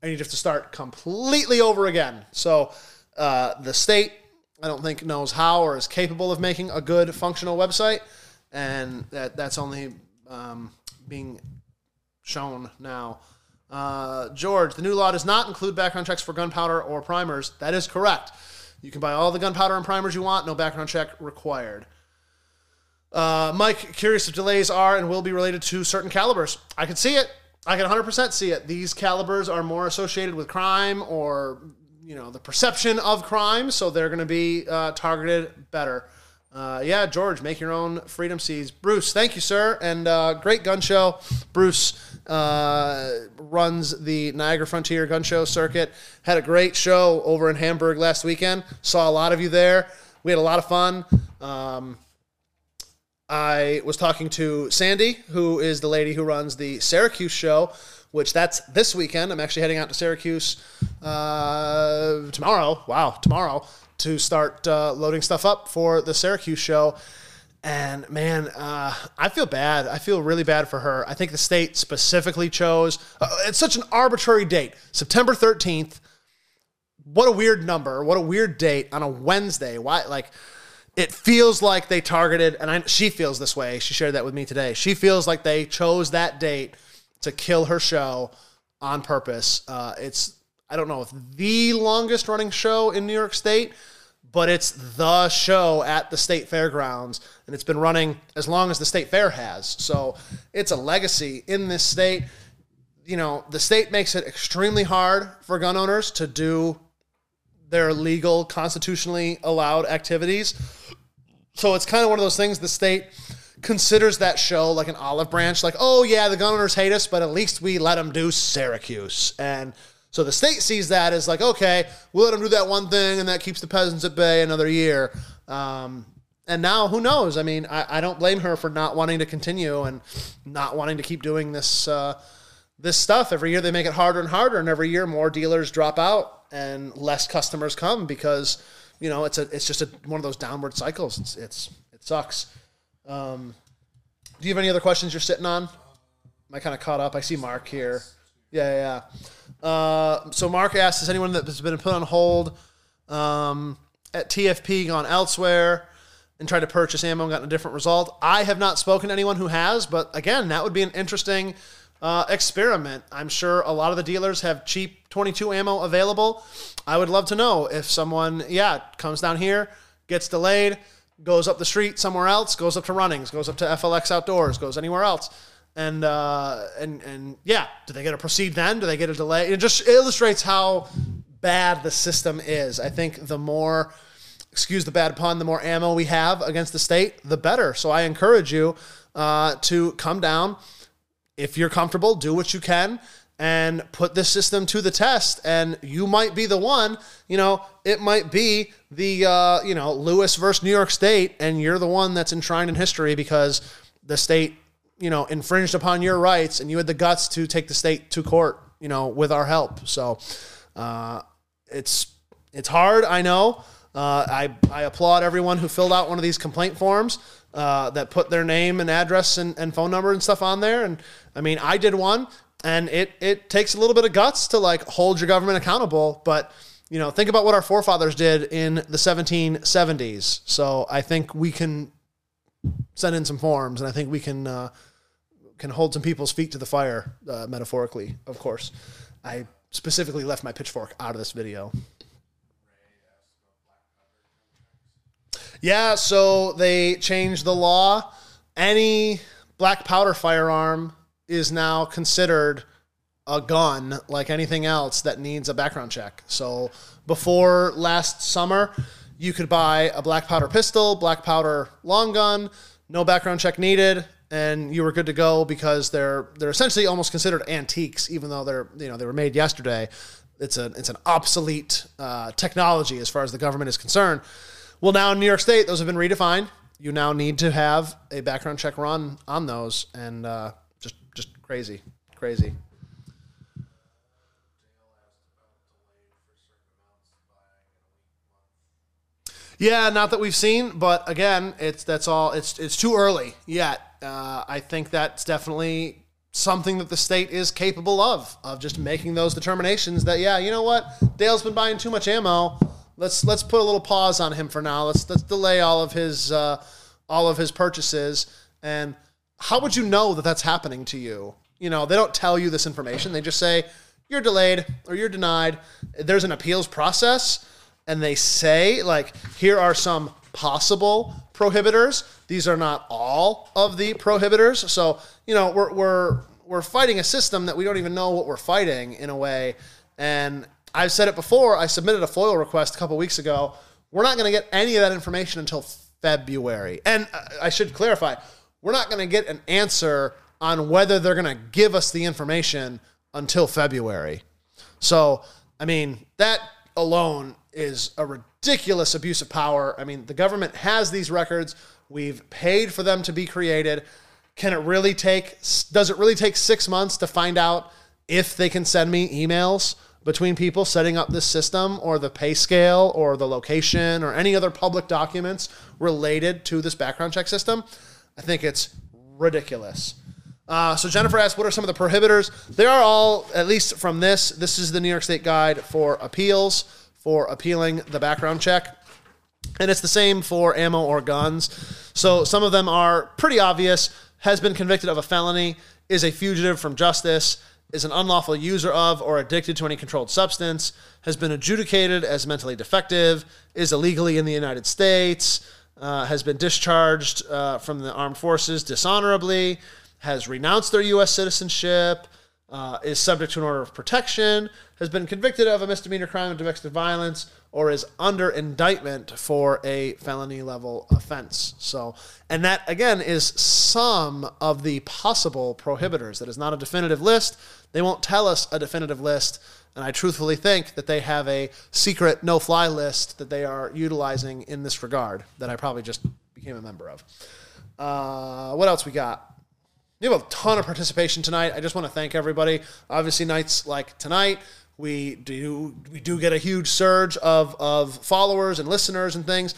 and you'd have to start completely over again. So uh, the state, I don't think knows how or is capable of making a good functional website, and that that's only um, being shown now. Uh, George, the new law does not include background checks for gunpowder or primers. That is correct. You can buy all the gunpowder and primers you want, no background check required. Uh, Mike, curious if delays are and will be related to certain calibers. I can see it. I can 100% see it. These calibers are more associated with crime or, you know, the perception of crime, so they're going to be uh, targeted better. Uh, yeah, George, make your own Freedom seeds. Bruce, thank you, sir, and uh, great gun show. Bruce uh, runs the Niagara Frontier Gun Show circuit. Had a great show over in Hamburg last weekend. Saw a lot of you there. We had a lot of fun. Um, I was talking to Sandy, who is the lady who runs the Syracuse show, which that's this weekend. I'm actually heading out to Syracuse uh, tomorrow. Wow, tomorrow to start uh, loading stuff up for the Syracuse show. And man, uh, I feel bad. I feel really bad for her. I think the state specifically chose. Uh, it's such an arbitrary date, September 13th. What a weird number. What a weird date on a Wednesday. Why, like it feels like they targeted, and I, she feels this way. She shared that with me today. She feels like they chose that date to kill her show on purpose. Uh, it's I don't know if the longest running show in New York State, but it's the show at the state fairgrounds, and it's been running as long as the state fair has. So it's a legacy in this state. You know, the state makes it extremely hard for gun owners to do their legal, constitutionally allowed activities. So it's kind of one of those things the state considers that show like an olive branch, like, oh, yeah, the gun owners hate us, but at least we let them do Syracuse. And so the state sees that as like, okay, we'll let them do that one thing, and that keeps the peasants at bay another year. Um, and now, who knows? I mean, I, I, don't blame her for not wanting to continue and not wanting to keep doing this uh, this stuff. Every year they make it harder and harder, and every year more dealers drop out and less customers come because you know it's a it's just a, one of those downward cycles. It's it's it sucks. Um, do you have any other questions you're sitting on? Am I kind of caught up? I see Mark here. Yeah, yeah. Uh, so Mark asks, has anyone that has been put on hold um, at TFP gone elsewhere and tried to purchase ammo and gotten a different result? I have not spoken to anyone who has, but again, that would be an interesting uh, experiment. I'm sure a lot of the dealers have cheap 22 ammo available. I would love to know if someone, yeah, comes down here, gets delayed, goes up the street somewhere else, goes up to Runnings, goes up to FLX Outdoors, goes anywhere else. And uh, and and yeah, do they get a proceed then? Do they get a delay? It just illustrates how bad the system is. I think the more, excuse the bad pun, the more ammo we have against the state, the better. So I encourage you uh, to come down if you're comfortable, do what you can and put this system to the test. And you might be the one, you know, it might be the, uh, you know, Lewis versus New York State, and you're the one that's enshrined in history because the state, you know, infringed upon your rights and you had the guts to take the state to court, you know, with our help. So uh, it's, it's hard, I know. Uh, I, I applaud everyone who filled out one of these complaint forms uh, that put their name and address and, and phone number and stuff on there. And I mean, I did one, and it it takes a little bit of guts to like hold your government accountable, but you know, think about what our forefathers did in the 1770s. So I think we can send in some forms, and I think we can uh, can hold some people's feet to the fire, uh, metaphorically, of course. I specifically left my pitchfork out of this video. Yeah, so they changed the law. Any black powder firearm is now considered a gun like anything else that needs a background check. So before last summer, you could buy a black powder pistol, black powder long gun, no background check needed, and you were good to go because they're they're essentially almost considered antiques, even though they're you know they were made yesterday. It's a it's an obsolete uh, technology as far as the government is concerned. Well, now in New York State, those have been redefined. You now need to have a background check run on those, and uh, just just crazy, crazy. Yeah, not that we've seen, but again, it's that's all. It's it's too early yet. Uh, I think that's definitely something that the state is capable of of just making those determinations. That yeah, you know what, Dale's been buying too much ammo. Let's let's put a little pause on him for now. Let's let's delay all of his uh, all of his purchases. And how would you know that that's happening to you? You know, they don't tell you this information. They just say you're delayed or you're denied. There's an appeals process and they say like here are some possible prohibitors. These are not all of the prohibitors. So you know we're we're we're fighting a system that we don't even know what we're fighting in a way. And i've said it before. I submitted a foil request a couple weeks ago. We're not going to get any of that information until february. And uh, i should clarify we're not going to get an answer on whether they're going to give us the information until february. So i mean that alone is a ridiculous abuse of power. I mean, the government has these records. We've paid for them to be created. Can it really take, does it really take six months to find out if they can send me emails between people setting up this system or the pay scale or the location or any other public documents related to this background check system? I think it's ridiculous. Uh, so Jennifer asked, what are some of the prohibitors? They are all, at least from this, this is the New York State Guide for Appeals for appealing the background check. And it's the same for ammo or guns. So some of them are pretty obvious. Has been convicted of a felony, is a fugitive from justice, is an unlawful user of or addicted to any controlled substance, has been adjudicated as mentally defective, is illegally in the United States, uh, has been discharged uh, from the armed forces dishonorably, has renounced their U.S. citizenship, uh, is subject to an order of protection, has been convicted of a misdemeanor crime of domestic violence, or is under indictment for a felony level offense. So, and that again is some of the possible prohibitors. That is not a definitive list. They won't tell us a definitive list. And I truthfully think that they have a secret no fly list that they are utilizing in this regard that I probably just became a member of. Uh, what else we got? We have a ton of participation tonight. I just want to thank everybody. Obviously, nights like tonight, we do we do get a huge surge of of followers and listeners and things.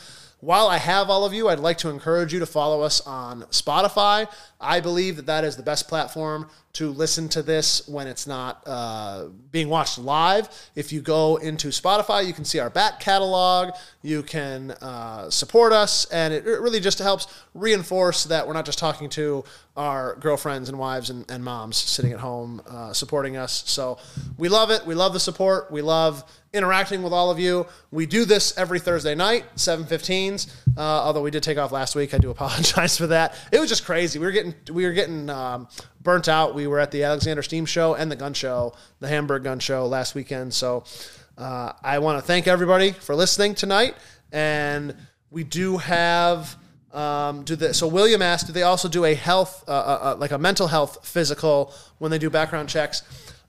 While I have all of you, I'd like to encourage you to follow us on Spotify. I believe that that is the best platform to listen to this when it's not uh, being watched live. If you go into Spotify, you can see our back catalog, you can uh, support us, and it, really just helps reinforce that we're not just talking to our girlfriends and wives and, and moms sitting at home uh, supporting us. So we love it. We love the support. We love interacting with all of you. We do this every Thursday night, 7:15s. Uh, although we did take off last week, I do [laughs] apologize for that. It was just crazy. We were getting we were getting um, burnt out. We were at the Alexander Steam Show and the Gun Show, the Hamburg Gun Show last weekend. So uh, I want to thank everybody for listening tonight, and we do have. Um, do the, so William asked, do they also do a health, uh, uh, uh, like a mental health physical when they do background checks?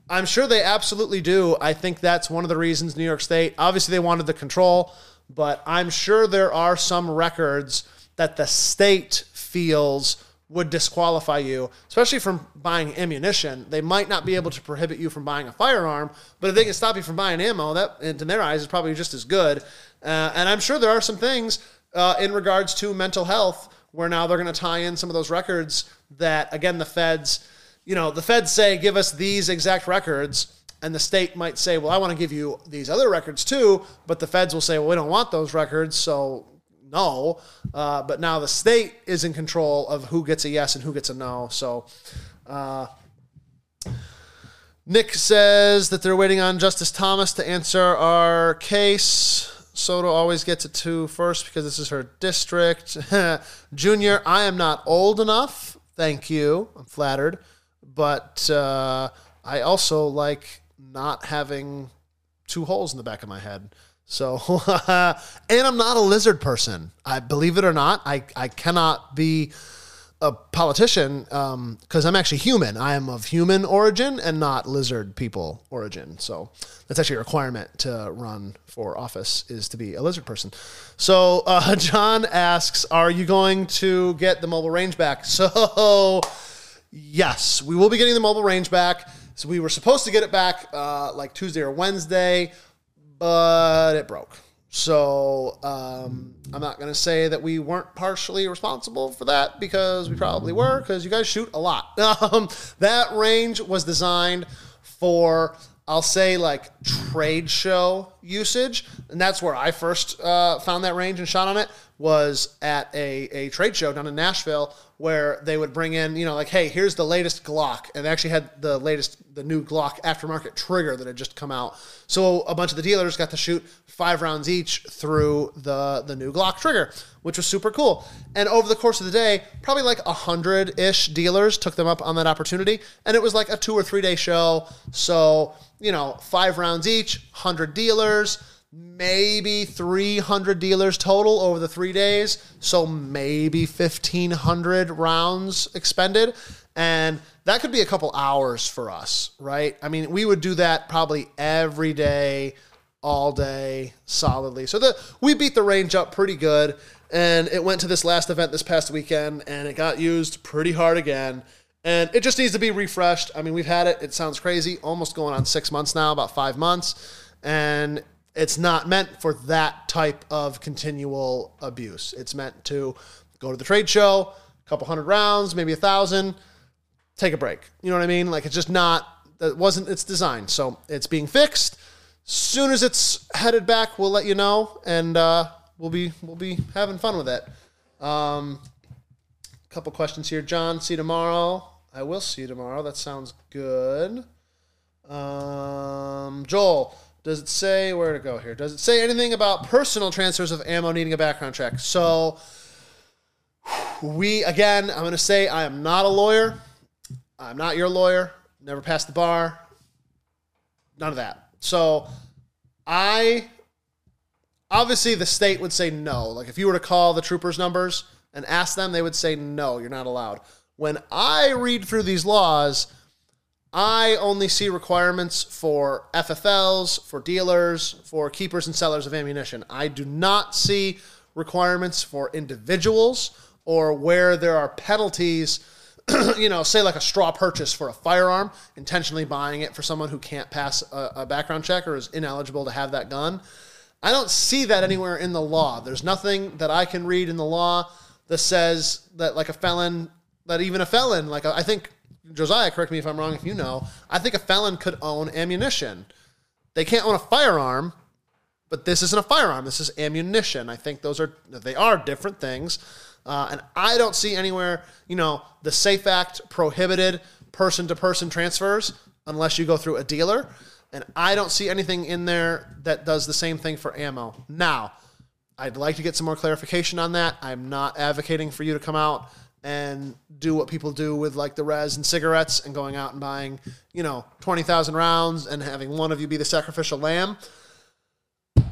I'm sure they absolutely do. I think that's one of the reasons New York State, obviously they wanted the control, but I'm sure there are some records that the state feels would disqualify you, especially from buying ammunition. They might not be able to prohibit you from buying a firearm, but if they can stop you from buying ammo, that in their eyes is probably just as good. Uh, and I'm sure there are some things uh, in regards to mental health where now they're going to tie in some of those records that, again, the feds, you know, the feds say, give us these exact records. And the state might say, well, I want to give you these other records too. But the feds will say, well, we don't want those records. So no. Uh, but now the state is in control of who gets a yes and who gets a no. So uh, Nick says that they're waiting on Justice Thomas to answer our case. Soto always gets it to first because this is her district. [laughs] Junior, I am not old enough. Thank you. I'm flattered. But uh, I also like not having two holes in the back of my head. So, [laughs] and I'm not a lizard person. I believe it or not, I, I cannot be a politician because um, I'm actually human. I am of human origin and not lizard people origin. So that's actually a requirement to run for office is to be a lizard person. So uh, [laughs] John asks, "Are you going to get the mobile range back?" So yes, we will be getting the mobile range back. So we were supposed to get it back uh, like Tuesday or Wednesday but it broke. So um, I'm not going to say that we weren't partially responsible for that because we probably were because you guys shoot a lot. [laughs] Um, that range was designed for, I'll say, like trade show usage. And that's where I first uh, found that range and shot on it was at a, a trade show down in Nashville where they would bring in, you know, like, hey, here's the latest Glock. And they actually had the latest, the new Glock aftermarket trigger that had just come out. So a bunch of the dealers got to shoot five rounds each through the, the new Glock trigger, which was super cool. And over the course of the day, probably like a hundred ish dealers took them up on that opportunity. And it was like a two or three day show. So, you know, five rounds each, 100 dealers maybe 300 dealers total over the three days. So maybe 1,500 rounds expended. And that could be a couple hours for us, right? I mean, we would do that probably every day, all day, solidly. So the, we beat the range up pretty good. And it went to this last event this past weekend and it got used pretty hard again. And it just needs to be refreshed. I mean, we've had it, it sounds crazy, almost going on six months now, about five months. And it's not meant for that type of continual abuse. It's meant to go to the trade show, a couple hundred rounds, maybe a thousand, take a break. You know what I mean? Like it's just not that wasn't its design. So it's being fixed. Soon as it's headed back, we'll let you know, and uh, we'll be we'll be having fun with it. Um, couple questions here, John. See you tomorrow. I will see you tomorrow. That sounds good. Um, Joel. Does it say where to go here? Does it say anything about personal transfers of ammo needing a background check? So we again, I'm going to say I am not a lawyer. I'm not your lawyer. Never passed the bar. None of that. So I obviously the state would say no. Like if you were to call the troopers numbers and ask them, they would say no, you're not allowed. When I read through these laws, I only see requirements for FFLs, for dealers, for keepers and sellers of ammunition. I do not see requirements for individuals or where there are penalties, [clears throat] you know, say like a straw purchase for a firearm, intentionally buying it for someone who can't pass a, a background check or is ineligible to have that gun. I don't see that anywhere in the law. There's nothing that I can read in the law that says that like a felon, that even a felon, like I think Josiah, correct me if I'm wrong if you know, I think a felon could own ammunition. They can't own a firearm, but this isn't a firearm. This is ammunition. I think those are they are different things. Uh, and I don't see anywhere, you know, the Safe Act prohibited person to person transfers unless you go through a dealer. And I don't see anything in there that does the same thing for ammo. Now, I'd like to get some more clarification on that. I'm not advocating for you to come out and do what people do with like the res and cigarettes and going out and buying, you know, 20,000 rounds and having one of you be the sacrificial lamb.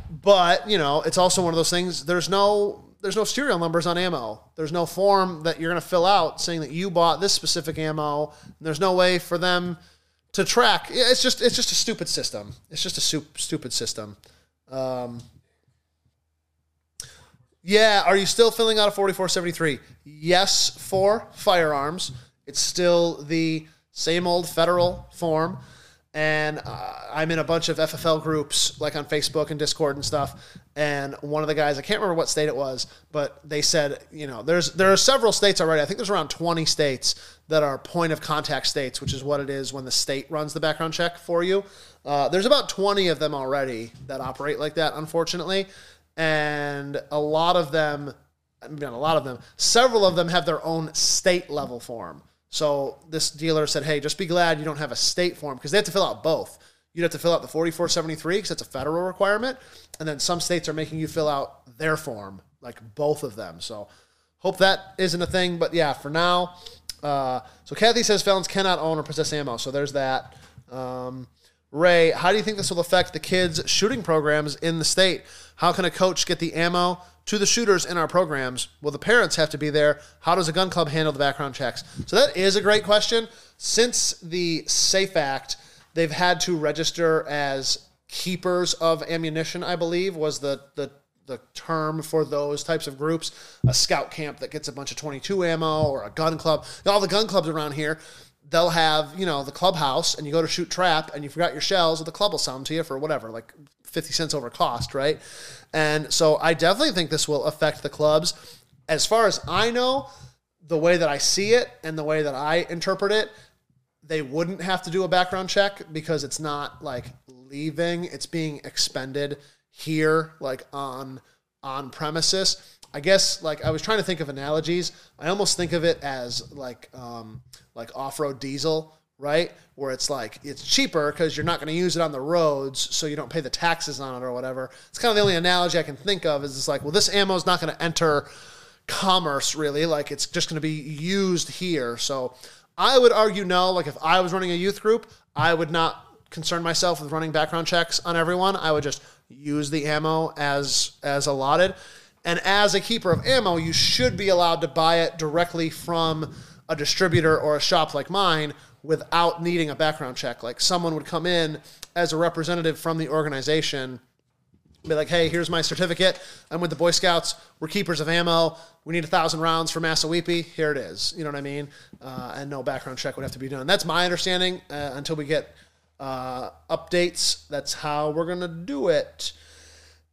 But, you know, it's also one of those things there's no there's no serial numbers on ammo. There's no form that you're going to fill out saying that you bought this specific ammo. there's no way for them to track. It's just it's just a stupid system. It's just a stupid system. Um, Yeah, are you still filling out a 4473? Yes, for firearms. It's still the same old federal form. And uh, I'm in a bunch of FFL groups, like on Facebook and Discord and stuff. And one of the guys, I can't remember what state it was, but they said, you know, there's there are several states already. I think there's around 20 states that are point of contact states, which is what it is when the state runs the background check for you. Uh, there's about 20 of them already that operate like that, unfortunately. And a lot of them, I mean, a lot of them, several of them have their own state level form. So this dealer said, hey, just be glad you don't have a state form because they have to fill out both. You'd have to fill out the 4473 because it's a federal requirement. And then some states are making you fill out their form, like both of them. So hope that isn't a thing. But yeah, for now. Uh, so Kathy says felons cannot own or possess ammo. So there's that. Um, Ray, how do you think this will affect the kids' shooting programs in the state? How can a coach get the ammo to the shooters in our programs? Will the parents have to be there? How does a gun club handle the background checks? So that is a great question. Since the SAFE Act, they've had to register as keepers of ammunition, I believe, was the, the the term for those types of groups a scout camp that gets a bunch of 22 ammo or a gun club all the gun clubs around here they'll have you know the clubhouse and you go to shoot trap and you forgot your shells or the club will sell them to you for whatever like 50 cents over cost right? And so i definitely think this will affect the clubs. As far as i know the way that i see it and the way that i interpret it they wouldn't have to do a background check because it's not like leaving. It's being expended here like on on premises i guess like i was trying to think of analogies. I almost think of it as like um like off-road diesel right? Where it's like it's cheaper because you're not going to use it on the roads so you don't pay the taxes on it or whatever. It's kind of the only analogy i can think of is it's like well this ammo is not going to enter commerce really. Like it's just going to be used here. So i would argue no. Like if i was running a youth group i would not concern myself with running background checks on everyone. I would just use the ammo as as allotted. And as a keeper of ammo, you should be allowed to buy it directly from a distributor or a shop like mine without needing a background check. Like someone would come in as a representative from the organization, be like, hey, here's my certificate. I'm with the Boy Scouts. We're keepers of ammo. We need a thousand rounds for Massawepie. Here it is. You know what I mean? Uh, and no background check would have to be done. That's my understanding uh, until we get uh, updates. That's how we're gonna do it.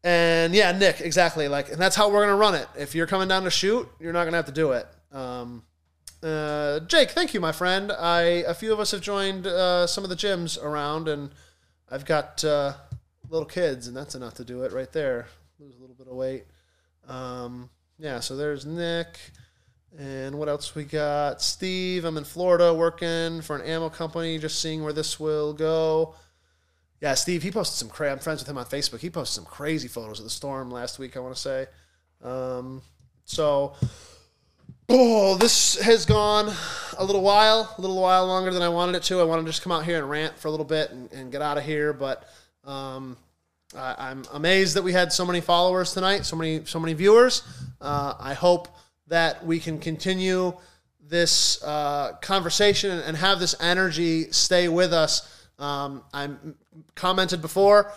And yeah, Nick, exactly. Like, and that's how we're gonna run it. If you're coming down to shoot, you're not gonna have to do it. Um, uh, Jake, thank you, my friend. I a few of us have joined uh, some of the gyms around, and I've got uh, little kids, and that's enough to do it right there. Lose a little bit of weight. Um, yeah, so there's Nick. And what else we got? Steve, I'm in Florida working for an ammo company, just seeing where this will go. Yeah, Steve, he posted some crazy. I'm friends with him on Facebook. He posted some crazy photos of the storm last week. I want to say. Um, so, oh, this has gone a little while, a little while longer than I wanted it to. I wanted to just come out here and rant for a little bit and, and get out of here, but um, I, am amazed that we had so many followers tonight, so many, so many viewers. Uh, I hope that we can continue this uh, conversation and have this energy stay with us. Um, I'm commented before.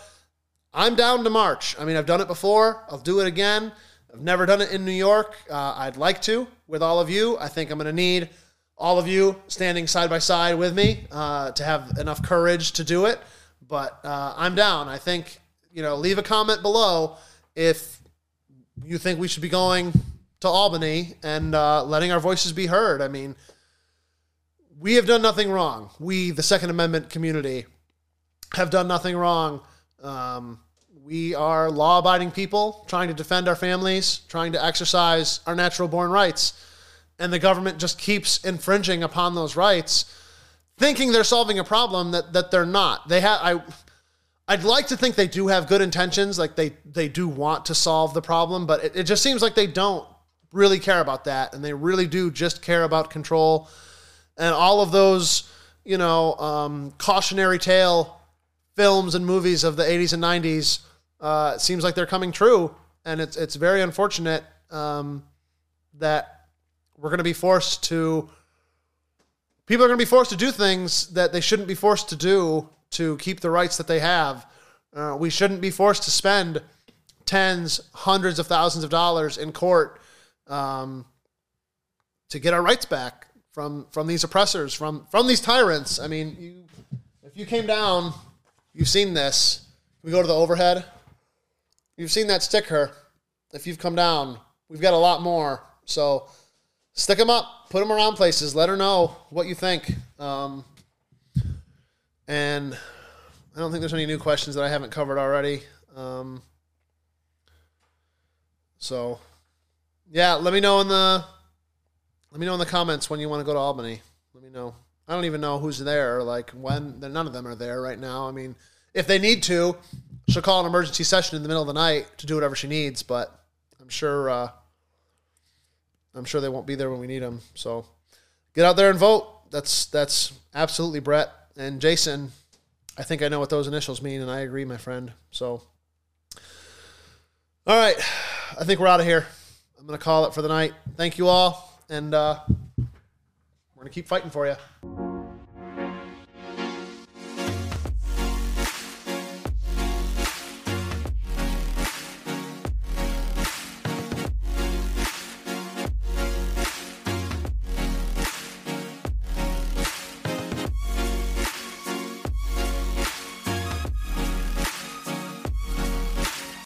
I'm down to march. I mean, I've done it before. I'll do it again. I've never done it in New York. Uh, I'd like to with all of you. I think I'm going to need all of you standing side by side with me uh, to have enough courage to do it. But uh, I'm down. I think, you know, leave a comment below if you think we should be going to Albany and uh, letting our voices be heard. I mean, we have done nothing wrong. We, the Second Amendment community, have done nothing wrong. Um, we are law abiding people trying to defend our families, trying to exercise our natural born rights. And the government just keeps infringing upon those rights, thinking they're solving a problem that, that they're not. They have, I, I'd like to think they do have good intentions, like they, they do want to solve the problem, but it, it just seems like they don't really care about that, and they really do just care about control. And all of those, you know, um, cautionary tale films and movies of the 80s and 90s, uh, it seems like they're coming true. And it's, it's very unfortunate um, that we're going to be forced to, people are going to be forced to do things that they shouldn't be forced to do to keep the rights that they have. Uh, we shouldn't be forced to spend tens, hundreds of thousands of dollars in court um, to get our rights back from from these oppressors, from from these tyrants. I mean, you if you came down, you've seen this. We go to the overhead. You've seen that sticker. If you've come down, we've got a lot more. So stick them up, put them around places. Let her know what you think. Um, and I don't think there's any new questions that I haven't covered already. Um, so, yeah, let me know in the let me know in the comments when you want to go to Albany. Let me know. I don't even know who's there. Like when none of them are there right now. I mean, if they need to, she'll call an emergency session in the middle of the night to do whatever she needs. But I'm sure uh, I'm sure they won't be there when we need them. So get out there and vote. That's that's absolutely Brett and Jason. I think I know what those initials mean, and I agree, my friend. So, all right, I think we're out of here. I'm to call it for the night. Thank you all, and uh, we're going to keep fighting for you.